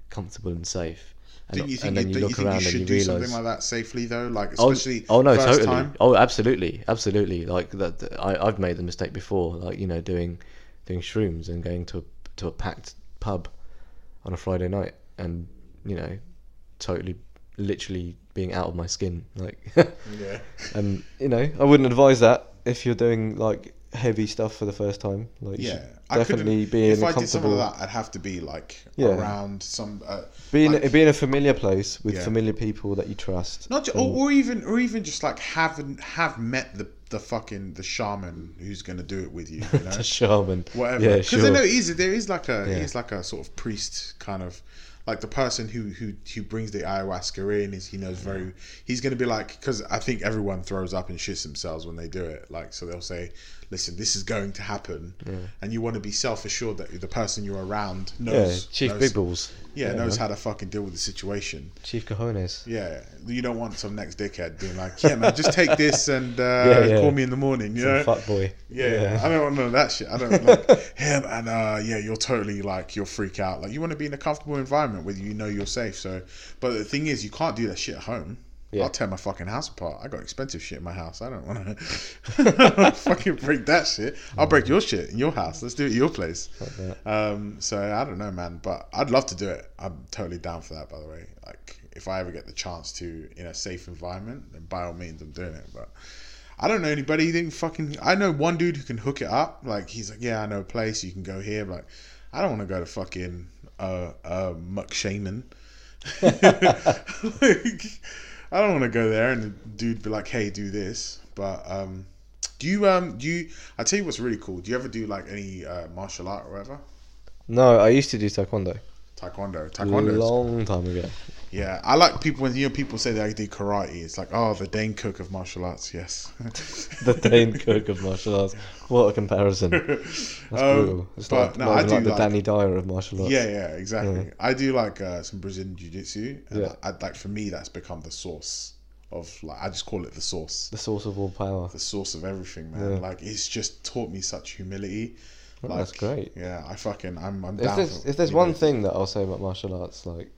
comfortable and safe. And, you think, and then you, you look you around should and you do realize. something like that safely though? Like Oh, especially oh no, first totally. time. Oh, absolutely, absolutely. Like that, that- I, I've made the mistake before. Like you know, doing doing shrooms and going to a, to a packed pub on a Friday night, and you know, totally, literally being out of my skin. Like, Yeah. and you know, I wouldn't advise that if you're doing like heavy stuff for the first time. Like, Yeah, definitely couldn't. be If I did something like that, I'd have to be like Yeah. around some. Uh, Be in, like- be in a familiar place with Yeah. familiar people that you trust. Not ju- and- or, or even or even just like haven't have met the the fucking the shaman who's gonna do it with you. You know, a shaman. whatever. Yeah, Because sure. I know is there is like a Yeah. he's like a sort of priest kind of like the person who who who brings the ayahuasca in is he knows very he's gonna be like because I think everyone throws up and shits themselves when they do it. Like so they'll say, listen, this is going to happen, and you want to be self assured that the person you're around yeah, knows. Chief knows, Big Balls. Yeah, knows man. how to fucking deal with the situation. Chief Cojones. Yeah, you don't want some next dickhead being like, "Yeah, man, just take this and uh, Yeah, yeah. call me in the morning." You know? Fuck boy. Yeah, I don't want none of that shit. I don't like him, and uh, yeah, you're totally like you'll freak out. Like you want to be in a comfortable environment where you know you're safe. So, but the thing is, you can't do that shit at home. Yeah. I'll tear my fucking house apart. I got expensive shit in my house. I don't want to fucking break that shit. I'll break your shit in your house. Let's do it at your place. Um, so I don't know, man, but I'd love to do it. I'm totally down for that. By the way, like if I ever get the chance to in a safe environment, then by all means, I'm doing it. But I don't know anybody fucking. I know one dude who can hook it up. Like he's like, yeah, I know a place you can go here. But like, I don't want to go to fucking uh uh Muck Shaman. like, I don't want to go there and the dude be like, hey, do this. But um, do you um do you? I tell you what's really cool. Do you ever do like any uh, martial art or whatever? No, I used to do taekwondo. Taekwondo. Taekwondo. long time ago. Yeah, I like people when you know people say they do karate. It's like, oh, the Dane Cook of martial arts. Yes. The Dane Cook of martial arts. What a comparison. That's Um, brutal. It's like, no, I do like the like- Danny Dyer of martial arts. Yeah, yeah, exactly. Yeah. I do like uh, some Brazilian jiu-jitsu. And Yeah. I, like for me, that's become the source of like I just call it the source, The source of all power. the source of everything, man. Yeah. Like it's just taught me such humility. Oh, Like, that's great. Yeah, I fucking I'm I'm If down. there's, if there's one thing that I'll say about martial arts, like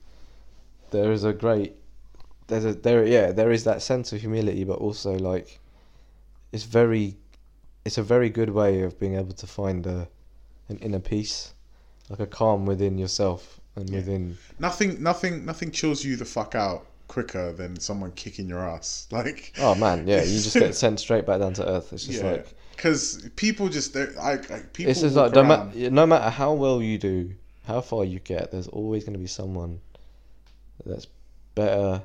there is a great, there's a there yeah there is that sense of humility, but also like it's very, it's a very good way of being able to find a, an inner peace, like a calm within yourself and Yeah. within. nothing, nothing, nothing chills you the fuck out quicker than someone kicking your ass. Like Oh man, yeah, you just get sent straight back down to earth. It's just yeah, like because people just I, I people it's just like no, ma- no matter how well you do, how far you get, there's always going to be someone that's better,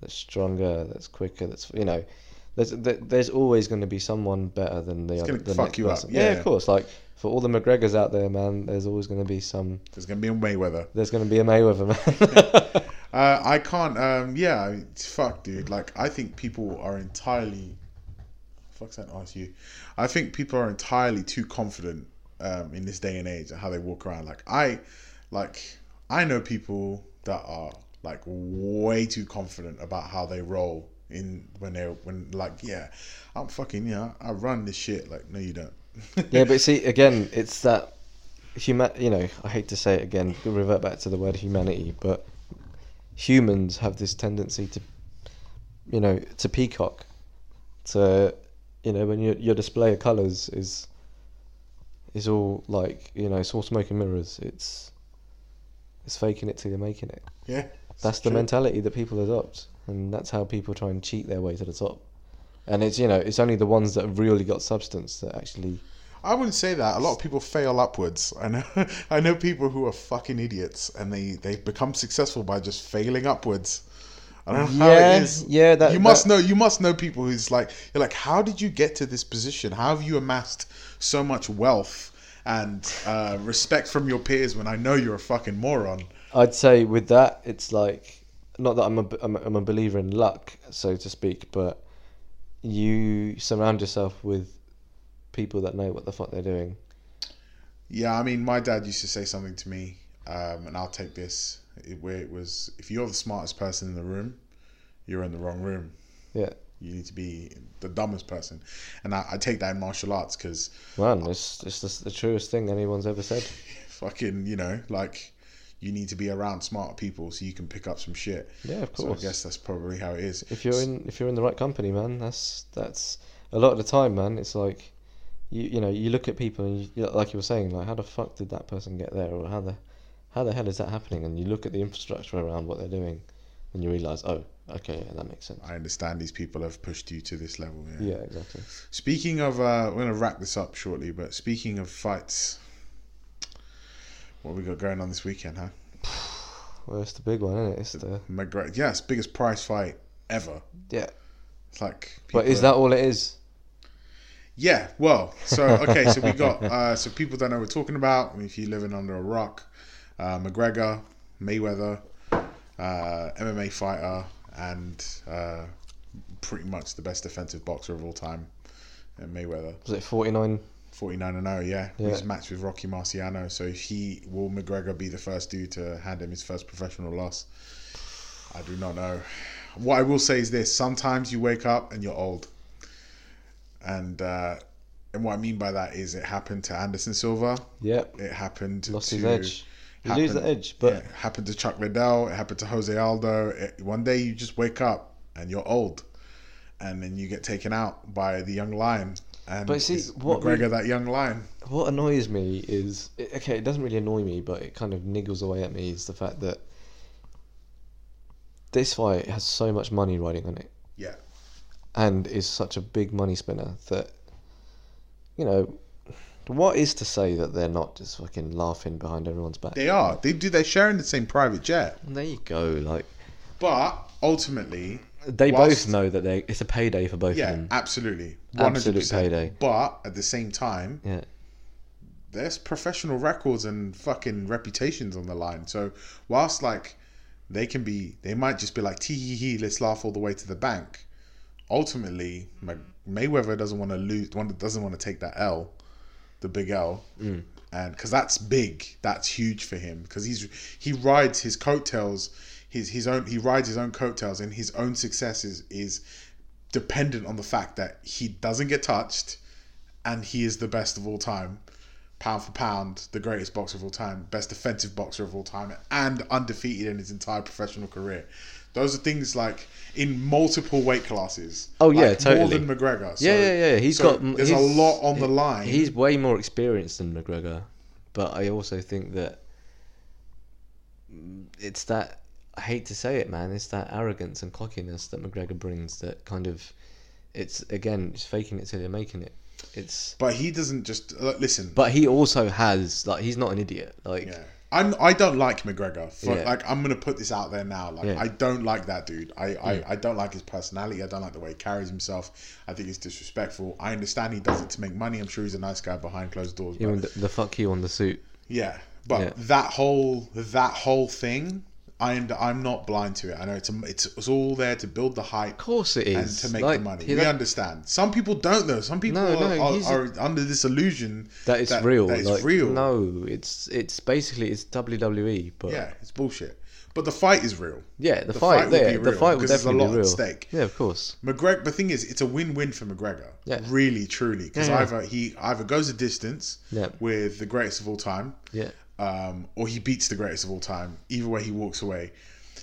that's stronger, that's quicker, that's you know, there's there's always going to be someone better than the It's other. the fuck you up, yeah, Yeah, yeah. of course. Like for all the McGregors out there, man, there's always going to be some. There's gonna be a Mayweather. There's going to be a Mayweather, man. Uh, I can't. Um, yeah, fuck, dude. Like, I think people are entirely. Fuck's that? Ask you. I think people are entirely too confident um, in this day and age and how they walk around. Like, I, like, I know people that are like way too confident about how they roll in when they're when like yeah, I'm fucking yeah, I run this shit. Like, no, you don't. yeah, but see, again, it's that human. You know, I hate to say it again. Revert back to the word humanity, but humans have this tendency to, you know, to peacock. To, you know, when your your display of colours is. Is all like you know, it's all smoke and mirrors. It's. It's faking it till you're making it. yeah, That's the mentality that people adopt, and that's how people try and cheat their way to the top. And it's you know, it's only the ones that have really got substance that actually. I wouldn't say that. A lot of people fail upwards. I know. I know people who are fucking idiots, and they they become successful by just failing upwards. I don't know how Yeah, it is. yeah, that- you must that- know. You must know people who's like you're like, how did you get to this position? How have you amassed so much wealth and uh, respect from your peers when I know you're a fucking moron? I'd say with that, it's like not that I'm a I'm a, I'm a believer in luck, so to speak, but you surround yourself with people that know what the fuck they're doing. Yeah, I mean, my dad used to say something to me, um, and I'll take this it, where it was: if you're the smartest person in the room, you're in the wrong room. Yeah, You need to be the dumbest person, and I, I take that in martial arts because man, it's it's the, the truest thing anyone's ever said. fucking, you know, like you need to be around smart people so you can pick up some shit. Yeah, of So I guess that's probably how it is. if you're in if you're in the right company, man, that's that's a lot of the time, man. It's like you you know you look at people and you, like you were saying, like how the fuck did that person get there, or how the how the hell is that happening? And you look at the infrastructure around what they're doing, and you realize, oh, okay, yeah, that makes sense. I understand these people have pushed you to this level. Yeah. Yeah, exactly. Speaking of, uh, we're gonna wrap this up shortly, but speaking of fights, what we got going on this weekend, huh? Well, it's the big one, isn't it? It's the McGregor, yes, biggest prize fight ever. yeah. It's like, But is that all it is? Yeah, well, so okay, so we got uh, so people don't know what we're talking about. I mean, if you're living under a rock, uh, McGregor, Mayweather, uh, MMA fighter, and uh, pretty much the best defensive boxer of all time, uh, Mayweather, Was it forty nine? 49 and 0, yeah. Yeah. He's matched with Rocky Marciano. So if he will McGregor be the first dude to hand him his first professional loss? I do not know. What I will say is this: sometimes you wake up and you're old, and uh, and what I mean by that is it happened to Anderson Silva. Yep. It happened Lost to his edge. You lose the edge, but yeah, it happened to Chuck Liddell. It happened to Jose Aldo. It, one day you just wake up and you're old, and then you get taken out by the young lion. And But see, what McGregor, that young lion. what annoys me is okay. It doesn't really annoy me, but it kind of niggles away at me. Is the fact that this fight has so much money riding on it. Yeah. and is such a big money spinner that you know what is to say that they're not just fucking laughing behind everyone's back They are. They do. They're sharing the same private jet, there you go like but ultimately, they Whilst- both know that they it's a payday for both yeah, of them absolutely, Absolute 100%. payday. But at the same time, yeah there's professional records and fucking reputations on the line. So whilst like they can be, they might just be like tee hee hee, let's laugh all the way to the bank. Ultimately, Mayweather doesn't want to lose, want- doesn't want to take that L, the big L, mm. and because that's big, that's huge for him because he's he rides his coattails, his his own he rides his own coattails, and his own success is is dependent on the fact that he doesn't get touched, and he is the best of all time, pound for pound, the greatest boxer of all time, best defensive boxer of all time, and undefeated in his entire professional career. Those are things like in multiple weight classes. Oh, yeah, like totally. More than McGregor. So, yeah, yeah, yeah. He's so got. There's he's- a lot on the line. He's way more experienced than McGregor, but I also think that it's that. I hate to say it, man. It's that arrogance and cockiness that McGregor brings. That kind of, it's again, it's faking it till you're making it. It's. but he doesn't just uh, listen. But he also has like he's not an idiot. Like Yeah. I'm, I don't like McGregor. For, Yeah. Like I'm gonna put this out there now. Like Yeah. I don't like that dude. I, I, I don't like his personality. I don't like the way he carries himself. I think he's disrespectful. I understand he does it to make money. I'm sure he's a nice guy behind closed doors. But even the, the fuck you on the suit. yeah, but that whole that whole thing, I I'm not blind to it. I know it's a, it's it's all there to build the hype Of course it and to make Like, the money. We that- understand. Some people don't though. Some people No, are, no, are, are under this illusion that it's real. That it's like, real. No, it's it's basically it's WWE, but Yeah, it's bullshit. But the fight is real. yeah, the, The fight, fight will there, be the real, fight will because there's a lot be at stake. Yeah, of course. McGregor, the thing is, it's a win-win for McGregor. Yeah. Really, truly, because Yeah, yeah. either he either goes a distance Yeah. with the greatest of all time, Yeah, um, or he beats the greatest of all time. Either way, he walks away,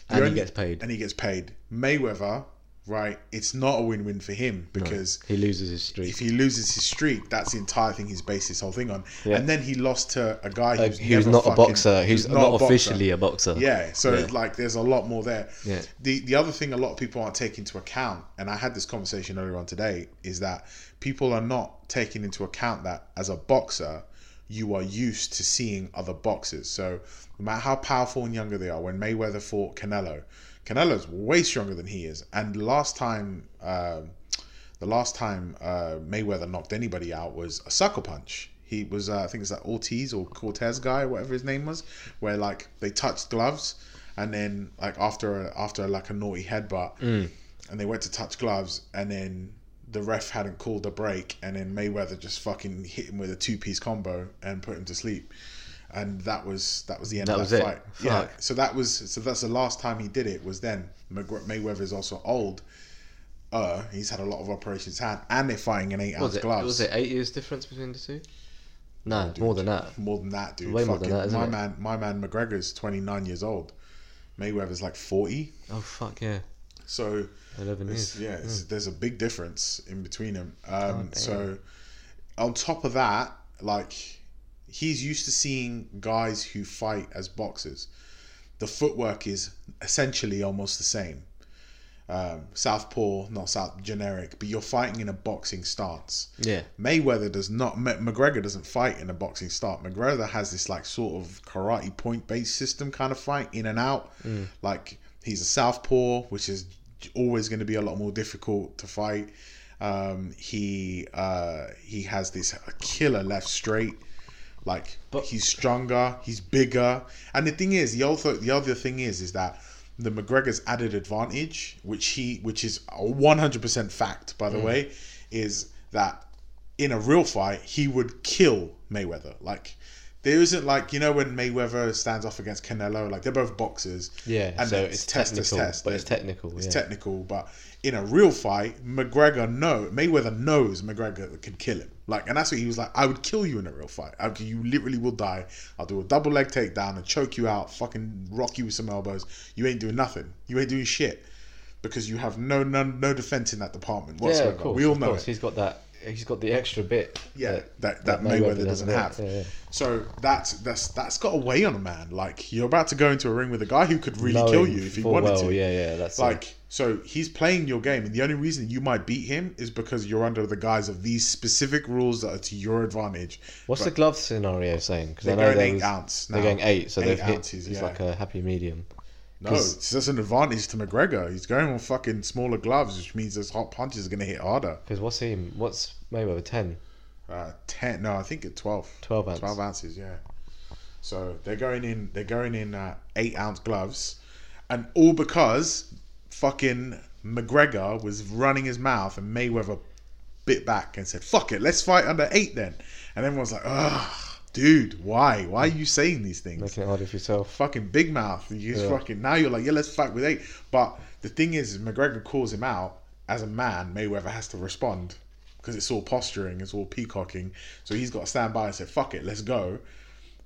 The And he gets paid. And he gets paid. Mayweather, right? It's not a win-win for him because he loses his streak. if he loses his streak, that's the entire thing he's based his whole thing on. Yeah. And then he lost to a guy Uh, who's was never not a boxer. Who's not, a boxer. officially a boxer. Yeah, so Yeah. like there's a lot more there. Yeah. The the other thing a lot of people aren't taking into account, and I had this conversation earlier on today, is that people are not taking into account that as a boxer, you are used to seeing other boxers. So no matter how powerful and younger they are, when Mayweather fought Canelo, Canelo's way stronger than he is. And the last time, um the last time uh, Mayweather knocked anybody out was a sucker punch. He was, uh, I think it's that Ortiz or Cortez guy, whatever his name was, where like they touched gloves, and then like after a, after like a naughty headbutt, and they went to touch gloves, and then the ref hadn't called a break, and then Mayweather just fucking hit him with a two piece combo and put him to sleep, and that was that was the end That of that it. fight. Yeah, so that was so that's the last time he did it was then. McGre- Mayweather's also old. Uh, he's had a lot of operations had, and they're fighting in eight ounce gloves. Was it eight years difference between the two? No, more than that. More than that, dude. Way more than that, isn't my it? man, my man McGregor's twenty nine years old. Mayweather's like forty. Oh fuck yeah, So eleven years. yeah, it's, there's a big difference in between them. Um, Oh, so on top of that, like he's used to seeing guys who fight as boxers. The footwork is essentially almost the same. Um, southpaw, not south generic, but you're fighting in a boxing stance. Yeah, Mayweather does not. McGregor doesn't fight in a boxing start. McGregor has this like sort of karate point based system kind of fight in and out. Like he's a southpaw, which is always going to be a lot more difficult to fight. Um, he uh, he has this killer left straight. Like But- he's stronger, he's bigger, and the thing is, the other the other thing is, is that the McGregor's added advantage, which he which is a one hundred percent fact, by the way, is that in a real fight he would kill Mayweather. Like there isn't like you know when Mayweather stands off against Canelo, like they're both boxers. yeah. and so it's test technical, test. but it's technical. It's yeah. technical, but in a real fight, McGregor no Mayweather knows McGregor can kill him. Like, and that's what he was like. I would kill you in a real fight. I, you literally will die. I'll do a double leg takedown and choke you out. Fucking rock you with some elbows. You ain't doing nothing. You ain't doing shit because you have no no no defense in that department yeah, whatsoever. of course. we all of know course. it. He's got that. He's got the extra bit. Yeah, that that, Mayweather, doesn't have. Yeah, yeah. So that's that's that's got a weigh on a man. Like you're about to go into a ring with a guy who could really kill you if he wanted well, to. Yeah, yeah. That's it. Like, so he's playing your game, and the only reason you might beat him is because you're under the guise of these specific rules that are to your advantage. What's But the glove scenario saying? Because They're I know going eight was- ounce. They're going eight, so Eight they've hit. ounces, It's yeah. like a happy medium. No, it's just an advantage to McGregor. He's going on fucking smaller gloves, which means his hot punches are going to hit harder. Because what's he? What's Mayweather ten? Uh, ten? No, I think it's twelve. 12 ounce. Twelve ounces. Yeah. So they're going in. They're going in uh, eight ounce gloves, and all because fucking McGregor was running his mouth and Mayweather bit back and said, "Fuck it, let's fight under eight then." And everyone's like, "Ugh, dude, why? Why are you saying these things?" Making it harder for yourself. fucking big mouth. You Yeah. fucking now you're like, yeah, let's fight with eight. But the thing is, McGregor calls him out as a man. Mayweather has to respond because it's all posturing, it's all peacocking. So he's got to stand by and say, "Fuck it, let's go."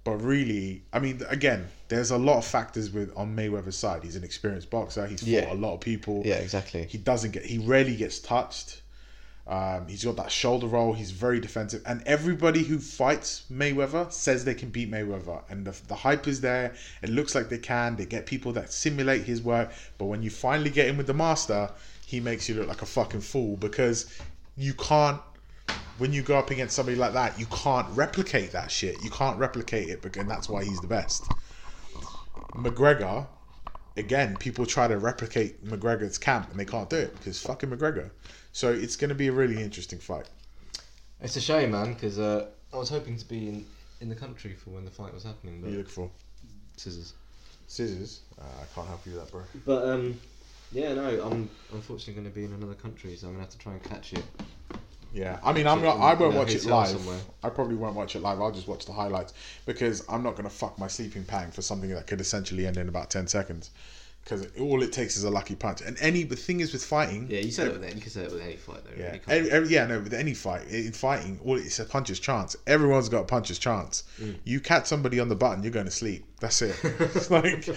But really, I mean, again, there's a lot of factors with on Mayweather's side. He's an experienced boxer. He's fought Yeah. a lot of people. Yeah, exactly. He doesn't get. He rarely gets touched. Um, he's got that shoulder roll. He's very defensive, and everybody who fights Mayweather says they can beat Mayweather, and the, the hype is there. It looks like they can. They get people that simulate his work, but when you finally get in with the master, he makes you look like a fucking fool because you can't. When you go up against somebody like that, you can't replicate that shit. You can't replicate it, and that's why he's the best. McGregor, again, people try to replicate McGregor's camp and they can't do it because fucking McGregor. So it's going to be a really interesting fight. It's a shame, man, because uh, I was hoping to be in, in the country for when the fight was happening, are you but look for? scissors. Scissors? Uh, I can't help you with that, bro. But um, yeah, no, I'm unfortunately going to be in another country, so I'm going to have to try and catch it. Yeah, I mean, I'm not. I won't watch it live. somewhere. I probably won't watch it live. I'll just watch the highlights because I'm not going to fuck my sleeping pattern for something that could essentially end in about ten seconds. Because all it takes is a lucky punch. And any the thing is with fighting. Yeah, you said it with any, you can say it with any fight, though. Yeah, every, yeah, no. With any fight, in fighting, all it's a puncher's chance. Everyone's got a puncher's chance. Mm. You catch somebody on the button, you're going to sleep. That's it. it's like,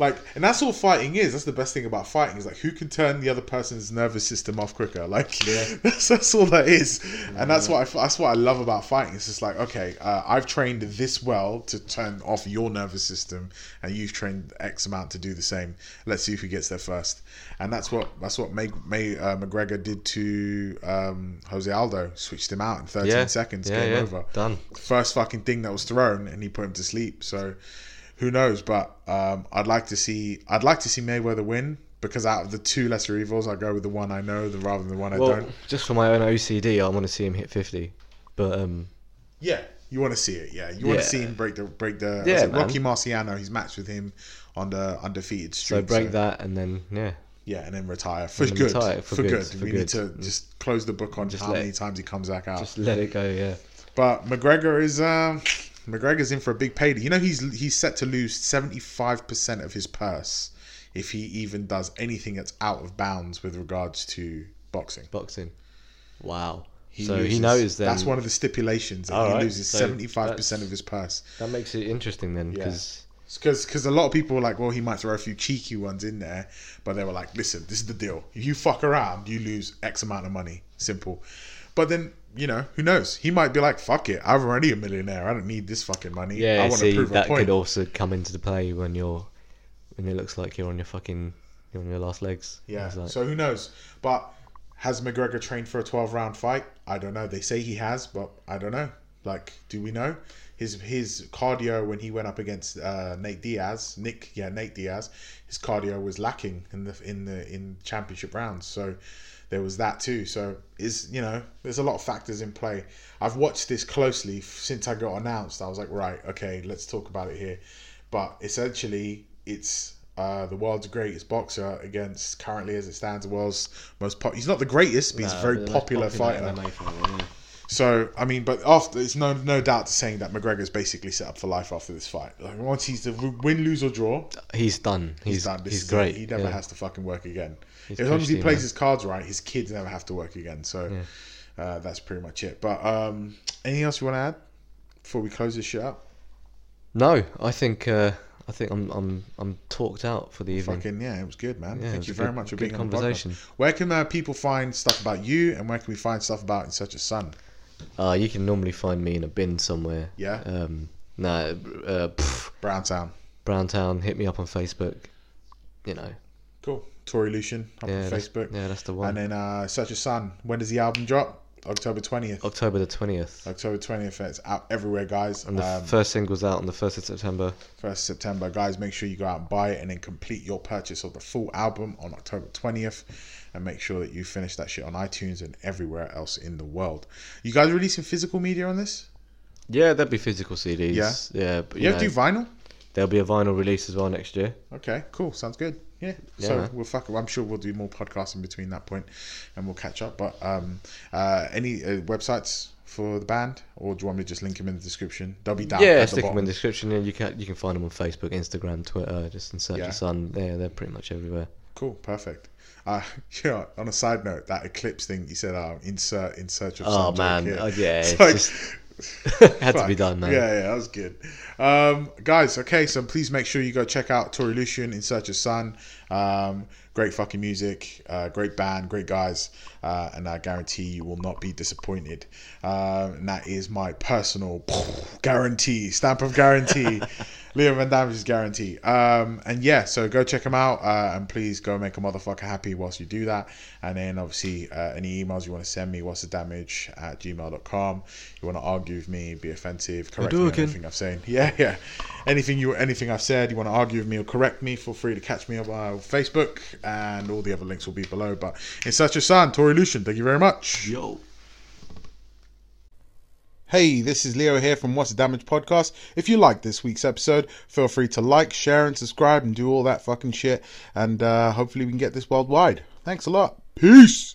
like, and that's all fighting is. That's the best thing about fighting is like who can turn the other person's nervous system off quicker. Like, that's, that's all that is. And that's what I that's what I love about fighting. It's just like, okay, uh, I've trained this well to turn off your nervous system, and you've trained X amount to do the same. Let's see who gets there first. And that's what that's what May, May uh, McGregor did to um, Jose Aldo. Switched him out in 13 Yeah, seconds. yeah, game yeah, over. done. First fucking thing that was thrown, and he put him to sleep. So who knows? But um, I'd like to see I'd like to see Mayweather win because out of the two lesser evils, I go with the one I know, the rather than the one I don't. just for my own OCD, I want to see him hit 50. But um, Yeah, you want to see it. Yeah, you want Yeah. to see him break the break the. Yeah, it. Rocky Marciano. He's matched with him on the undefeated streak. so break that and then, yeah. Yeah, and then retire for then good. retire for, for good. good, for we good. need to just close the book on Just how many times he comes back out. Just let it go, yeah. But McGregor is um, McGregor's in for a big payday. You know he's he's set to lose seventy five percent of his purse if he even does anything that's out of bounds with regards to boxing. Boxing. Wow. He so loses- he knows then. that's one of the stipulations. That he right, loses seventy five percent of his purse. That makes it interesting then, Yeah. because Because a lot of people were like, well, he might throw a few cheeky ones in there, but they were like, listen, this is the deal. If you fuck around, you lose X amount of money. Simple. But then, you know, who knows? He might be like, fuck it. I'm already a millionaire. I don't need this fucking money. I yeah, want see, to prove a that could also come into the play when you're when it looks like you're on your fucking you're on your last legs. Yeah. Like- So who knows? But has McGregor trained for a 12 round fight? I don't know. They say he has, but I don't know. Like, do we know? His his cardio when he went up against uh, Nate Diaz, Nick, yeah, Nate Diaz, his cardio was lacking in the in the in championship rounds. So there was that too. So is you know, there's a lot of factors in play. I've watched this closely since I got announced. I was like, right, okay, let's talk about it here. But essentially, it's uh, the world's greatest boxer against currently as it stands the world's most pop. He's not the greatest, but he's a very most popular, fighter. Yeah. So I mean, but after it's no no doubt to saying that McGregor's basically set up for life after this fight. Like once he's the win, lose or draw, He's done. He's he's done. This he's great. It. He never yeah. has to fucking work again. He's as long as he plays man. his cards right, his kids never have to work again. So uh, that's pretty much it. But um, anything else you want to add before we close this shit up? No, I think uh, I think I'm I'm I'm talked out for the evening. Fucking yeah, it was good, man. Yeah, Thank you very good- much for being on the conversation. podcast. Where can uh, people find stuff about you, and where can we find stuff about in search of Sun? Uh, you can normally find me in a bin somewhere. Yeah? Um, no, uh, pff, Browntown. Browntown. Hit me up on Facebook. You know. Cool. Tory Lucian up Yeah, on Facebook. yeah, that's the one. And then uh, Search of Sun. When does the album drop? October 20th. October the twentieth. October 20th. It's out everywhere, guys. And the Um, first single's out on the first of September. 1st September. Guys, make sure you go out and buy it and then complete your purchase of the full album on October 20th. and make sure that you finish that shit on iTunes and everywhere else in the world. You guys releasing physical media on this? Yeah, there'll be physical CDs. Yeah? yeah. But, You, you have to do vinyl? there'll be a vinyl release as well next year. Okay, cool. Sounds good. Yeah. Yeah, so man. we'll fuck. I'm sure we'll do more podcasts in between that point, and we'll catch up. But um, uh, any uh, websites for the band, or do you want me to just link them in the description? They'll be down. yeah, at the stick them in the description, and you can you can find them on Facebook, Instagram, Twitter. Just insert Yeah. of Sun. Yeah, they're pretty much everywhere. Cool, perfect. Uh, yeah. On a side note, that eclipse thing you said, uh, insert in search of. Oh man, oh, yeah, like- just had to be done, man. Yeah, yeah, that was good. Um, guys, okay, so please make sure you go check out Tori Lucian in Search of Sun. Um, great fucking music, uh, great band, great guys, uh, and I guarantee you will not be disappointed. Um, and that is my personal guarantee, stamp of guarantee. Leo Van Damage's guarantee. Um, and yeah, so go check him out uh, and please go make a motherfucker happy whilst you do that. And then obviously, uh, any emails you want to send me, what's the damage at gmail.com. You want to argue with me, be offensive, correct me on anything I've said. Yeah, yeah. Anything you, anything I've said, you want to argue with me or correct me, feel free to catch me on Facebook and all the other links will be below. But in search of Sun, Tori Lucian, thank you very much. Yo. Hey, this is Leo here from What's the Damage podcast. If you like this week's episode, feel free to like, share, and subscribe and do all that fucking shit. And uh, hopefully we can get this worldwide. Thanks a lot. Peace.